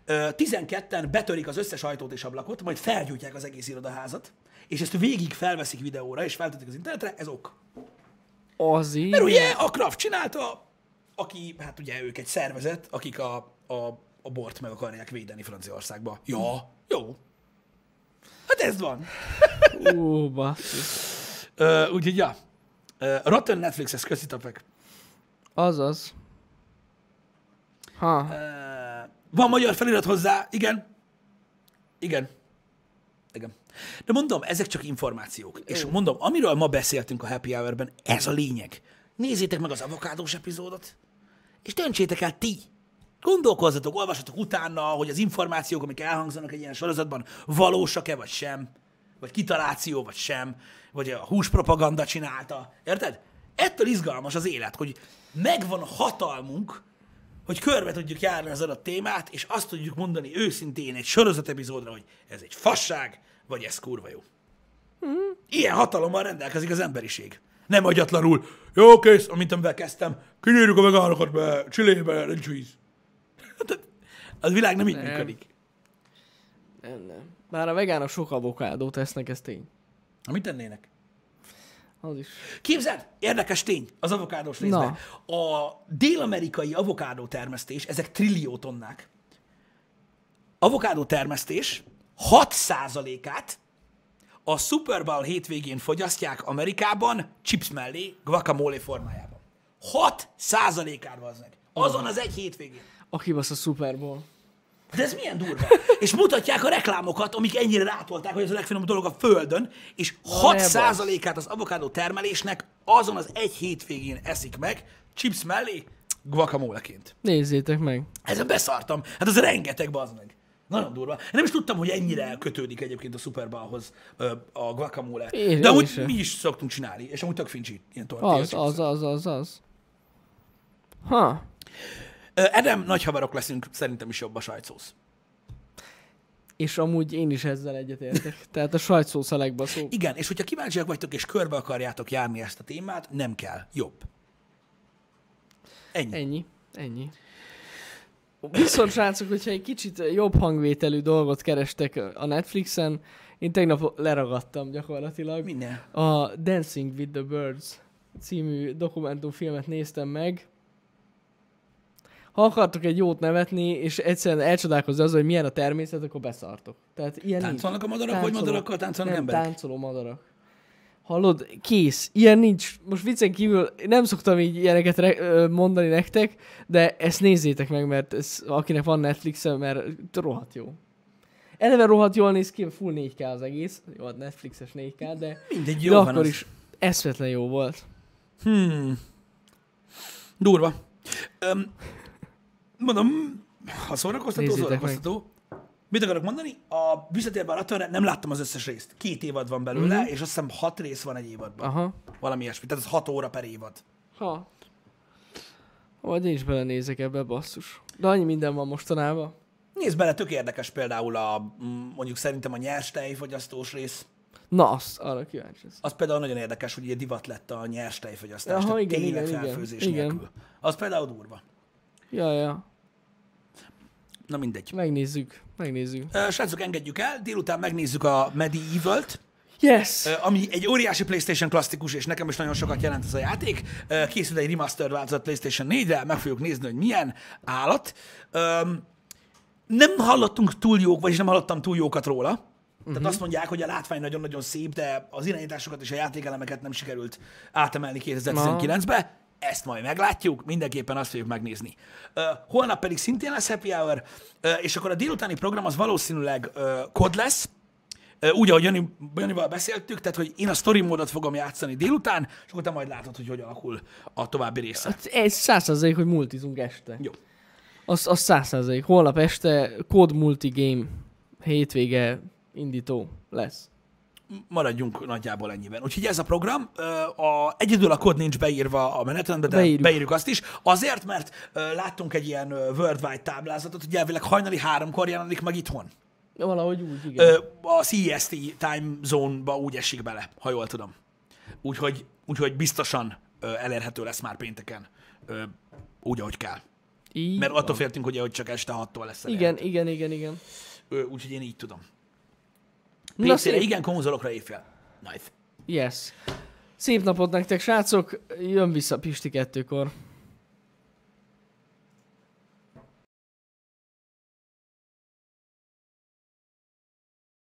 Speaker 2: ö, 12-en betörik az összes ajtót és ablakot, majd felgyújtják az egész irodaházat, és ezt végig felveszik videóra, és feltetik az internetre, ez ok.
Speaker 1: az így.
Speaker 2: Mert ugye a Kraft csinálta, aki, hát ugye ők egy szervezet, akik a, a, a bort meg akarják védeni Franciaországba. Ja, jó. Hát ez van.
Speaker 1: Ú, basszus.
Speaker 2: Úgyhogy, ja. Ö, Rotten Netflix-es, köszi tapek.
Speaker 1: Azaz. Ha.
Speaker 2: Ö, van magyar felirat hozzá, igen. Igen. Igen. De mondom, ezek csak információk. És mondom, amiről ma beszéltünk a Happy Hour-ben, ez a lényeg. Nézzétek meg az avokádós epizódot, és döntsétek el ti. Gondolkozzatok, olvassatok utána, hogy az információk, amik elhangzanak egy ilyen sorozatban, valósak-e vagy sem, vagy kitaláció vagy sem, vagy a húspropaganda csinálta. Érted? Ettől izgalmas az élet, hogy megvan a hatalmunk, hogy körbe tudjuk járni az adott témát, és azt tudjuk mondani őszintén egy sorozat epizódra, hogy ez egy fasság, vagy ez kurva jó. Ilyen hatalommal rendelkezik az emberiség. Nem agyatlanul, jó kész, amint amivel kezdtem, kinyírjuk a vegánokat be, csillébe, nincs víz. Az világ nem így
Speaker 1: Nem.
Speaker 2: működik.
Speaker 1: Nem, nem. Bár a vegánok sok avokádót esznek, ez tény.
Speaker 2: Na, mit tennének?
Speaker 1: Az is.
Speaker 2: Képzeld, érdekes tény az avokádós részben. A dél-amerikai avokádó termesztés, ezek trillió tonnák. Avokádó termesztés 6%-át a Super Bowl hétvégén fogyasztják Amerikában chips mellé, guacamole formájában. 6%-át vaznek. Azon az egy hétvégén.
Speaker 1: Aki basz a Super Bowl.
Speaker 2: De ez milyen durva. És mutatják a reklámokat, amik ennyire rátolták, hogy ez a legfinomabb dolog a Földön, és
Speaker 1: ne
Speaker 2: 6%-át az avokádó termelésnek azon az egy hétvégén eszik meg, chips mellé, guacamoleként.
Speaker 1: Nézzétek meg.
Speaker 2: Ezen beszartam. Hát az rengeteg, bazd meg. Nagyon durva. Nem is tudtam, hogy ennyire kötődik egyébként a Super Bowl-hoz a guacamole.
Speaker 1: Én-
Speaker 2: De
Speaker 1: sem.
Speaker 2: mi is szoktunk csinálni, és amúgy tök fincsi ilyen tortilla
Speaker 1: Az, az, az, az, az. Ha.
Speaker 2: Edem, nagy haverok leszünk, szerintem is jobb a sajtszósz.
Speaker 1: És amúgy én is ezzel egyetértek. Tehát a sajtszósz a legbaszóbb.
Speaker 2: Igen, és hogyha kíváncsiak vagytok, és körbe akarjátok járni ezt a témát, nem kell. Jobb. Ennyi.
Speaker 1: Ennyi. Ennyi. Viszont srácok, hogyha egy kicsit jobb hangvételű dolgot kerestek a Netflixen, én tegnap leragadtam gyakorlatilag.
Speaker 2: Minden.
Speaker 1: A Dancing with the Birds című dokumentumfilmet néztem meg. Ha akartok egy jót nevetni, és egyszerűen elcsodálkozni az, hogy milyen a természet, akkor beszartok. Tehát ilyen nincs.
Speaker 2: Táncolnak a madarak, vagy
Speaker 1: Táncoló.
Speaker 2: madarakkal táncolnak
Speaker 1: Nem,
Speaker 2: emberek?
Speaker 1: táncoló madarak. Hallod? Kész. Ilyen nincs. Most viccen kívül nem szoktam így ilyeneket re- mondani nektek, de ezt nézzétek meg, mert ez, akinek van Netflixen, mert rohadt jó. Eleve rohadt jól néz ki, full 4K az egész. Jó, hát Netflixes 4K, de,
Speaker 2: Mindegy,
Speaker 1: de
Speaker 2: jó van
Speaker 1: akkor
Speaker 2: az.
Speaker 1: is eszvetlen jó volt.
Speaker 2: Hmm. Durva. Öm, mondom, ha szórakoztató,
Speaker 1: Nézzétek
Speaker 2: szórakoztató. Mit akarok mondani? A visszatérve a nem láttam az összes részt. Két évad van belőle,
Speaker 1: Mhm.
Speaker 2: mm-hmm. és azt hiszem hat rész van egy évadban.
Speaker 1: Aha.
Speaker 2: Valami ilyesmi. Tehát ez hat óra per évad.
Speaker 1: Ha. Vagy én is belenézek ebbe, basszus. De annyi minden van mostanában.
Speaker 2: Nézd bele, tök érdekes például a, mm, mondjuk szerintem a nyers tejfogyasztós rész.
Speaker 1: Na, azt arra kíváncsi.
Speaker 2: Az például nagyon érdekes, hogy ugye divat lett a nyers tejfogyasztás.
Speaker 1: Aha,
Speaker 2: tehát
Speaker 1: igen,
Speaker 2: tényleg
Speaker 1: igen.
Speaker 2: felfőzés
Speaker 1: Igen.
Speaker 2: nélkül. Az például durva.
Speaker 1: Ja, ja.
Speaker 2: Na mindegy.
Speaker 1: Megnézzük. Megnézzük.
Speaker 2: Ö, Srácok, engedjük el. Délután megnézzük a Medieval-t.
Speaker 1: Yes!
Speaker 2: Ami egy óriási PlayStation klasszikus, és nekem is nagyon sokat jelent ez a játék. Ö, Készül egy remastered változat PlayStation 4-re, meg fogjuk nézni, hogy milyen állat. Nem hallottunk túl jók, vagyis nem hallottam túl jókat róla. Tehát
Speaker 1: Mhm.
Speaker 2: azt mondják, hogy a látvány nagyon-nagyon szép, de az irányításokat és a játékelemeket nem sikerült átemelni 2019-be. Ezt majd meglátjuk, mindenképpen azt fogjuk megnézni. Uh, holnap pedig szintén lesz happy hour, uh, és akkor a délutáni program az valószínűleg uh, kod lesz, úgy, ahogy Jani, Janival beszéltük, tehát, hogy én a story módot fogom játszani délután, és akkor te majd látod, hogy hogy alakul a további része.
Speaker 1: Hát ez százszerzalék, hogy multizunk este.
Speaker 2: Jó.
Speaker 1: Az, az százszerzalék. Holnap este kód multigame hétvége indító lesz.
Speaker 2: Maradjunk nagyjából ennyiben. Úgyhogy ez a program, a, egyedül a kód nincs beírva a menetrendbe, de
Speaker 1: Beírjuk.
Speaker 2: beírjuk. azt is. Azért, mert láttunk egy ilyen worldwide táblázatot, hogy elvileg hajnali háromkor jelenik meg itthon.
Speaker 1: Valahogy úgy, igen.
Speaker 2: A CEST time zone-ba úgy esik bele, ha jól tudom. Úgyhogy, úgyhogy biztosan elérhető lesz már pénteken, úgy, ahogy kell.
Speaker 1: Így
Speaker 2: Mert
Speaker 1: van.
Speaker 2: attól féltünk, ugye, hogy csak este 6-tól lesz
Speaker 1: Igen,
Speaker 2: elérhető.
Speaker 1: igen, igen, igen.
Speaker 2: Ö, Úgyhogy én így tudom. PC-re
Speaker 1: szép.
Speaker 2: igen, konzolokra éjfél. Nice.
Speaker 1: Yes. Szép napot nektek, srácok. Jön vissza Pisti kettőkor.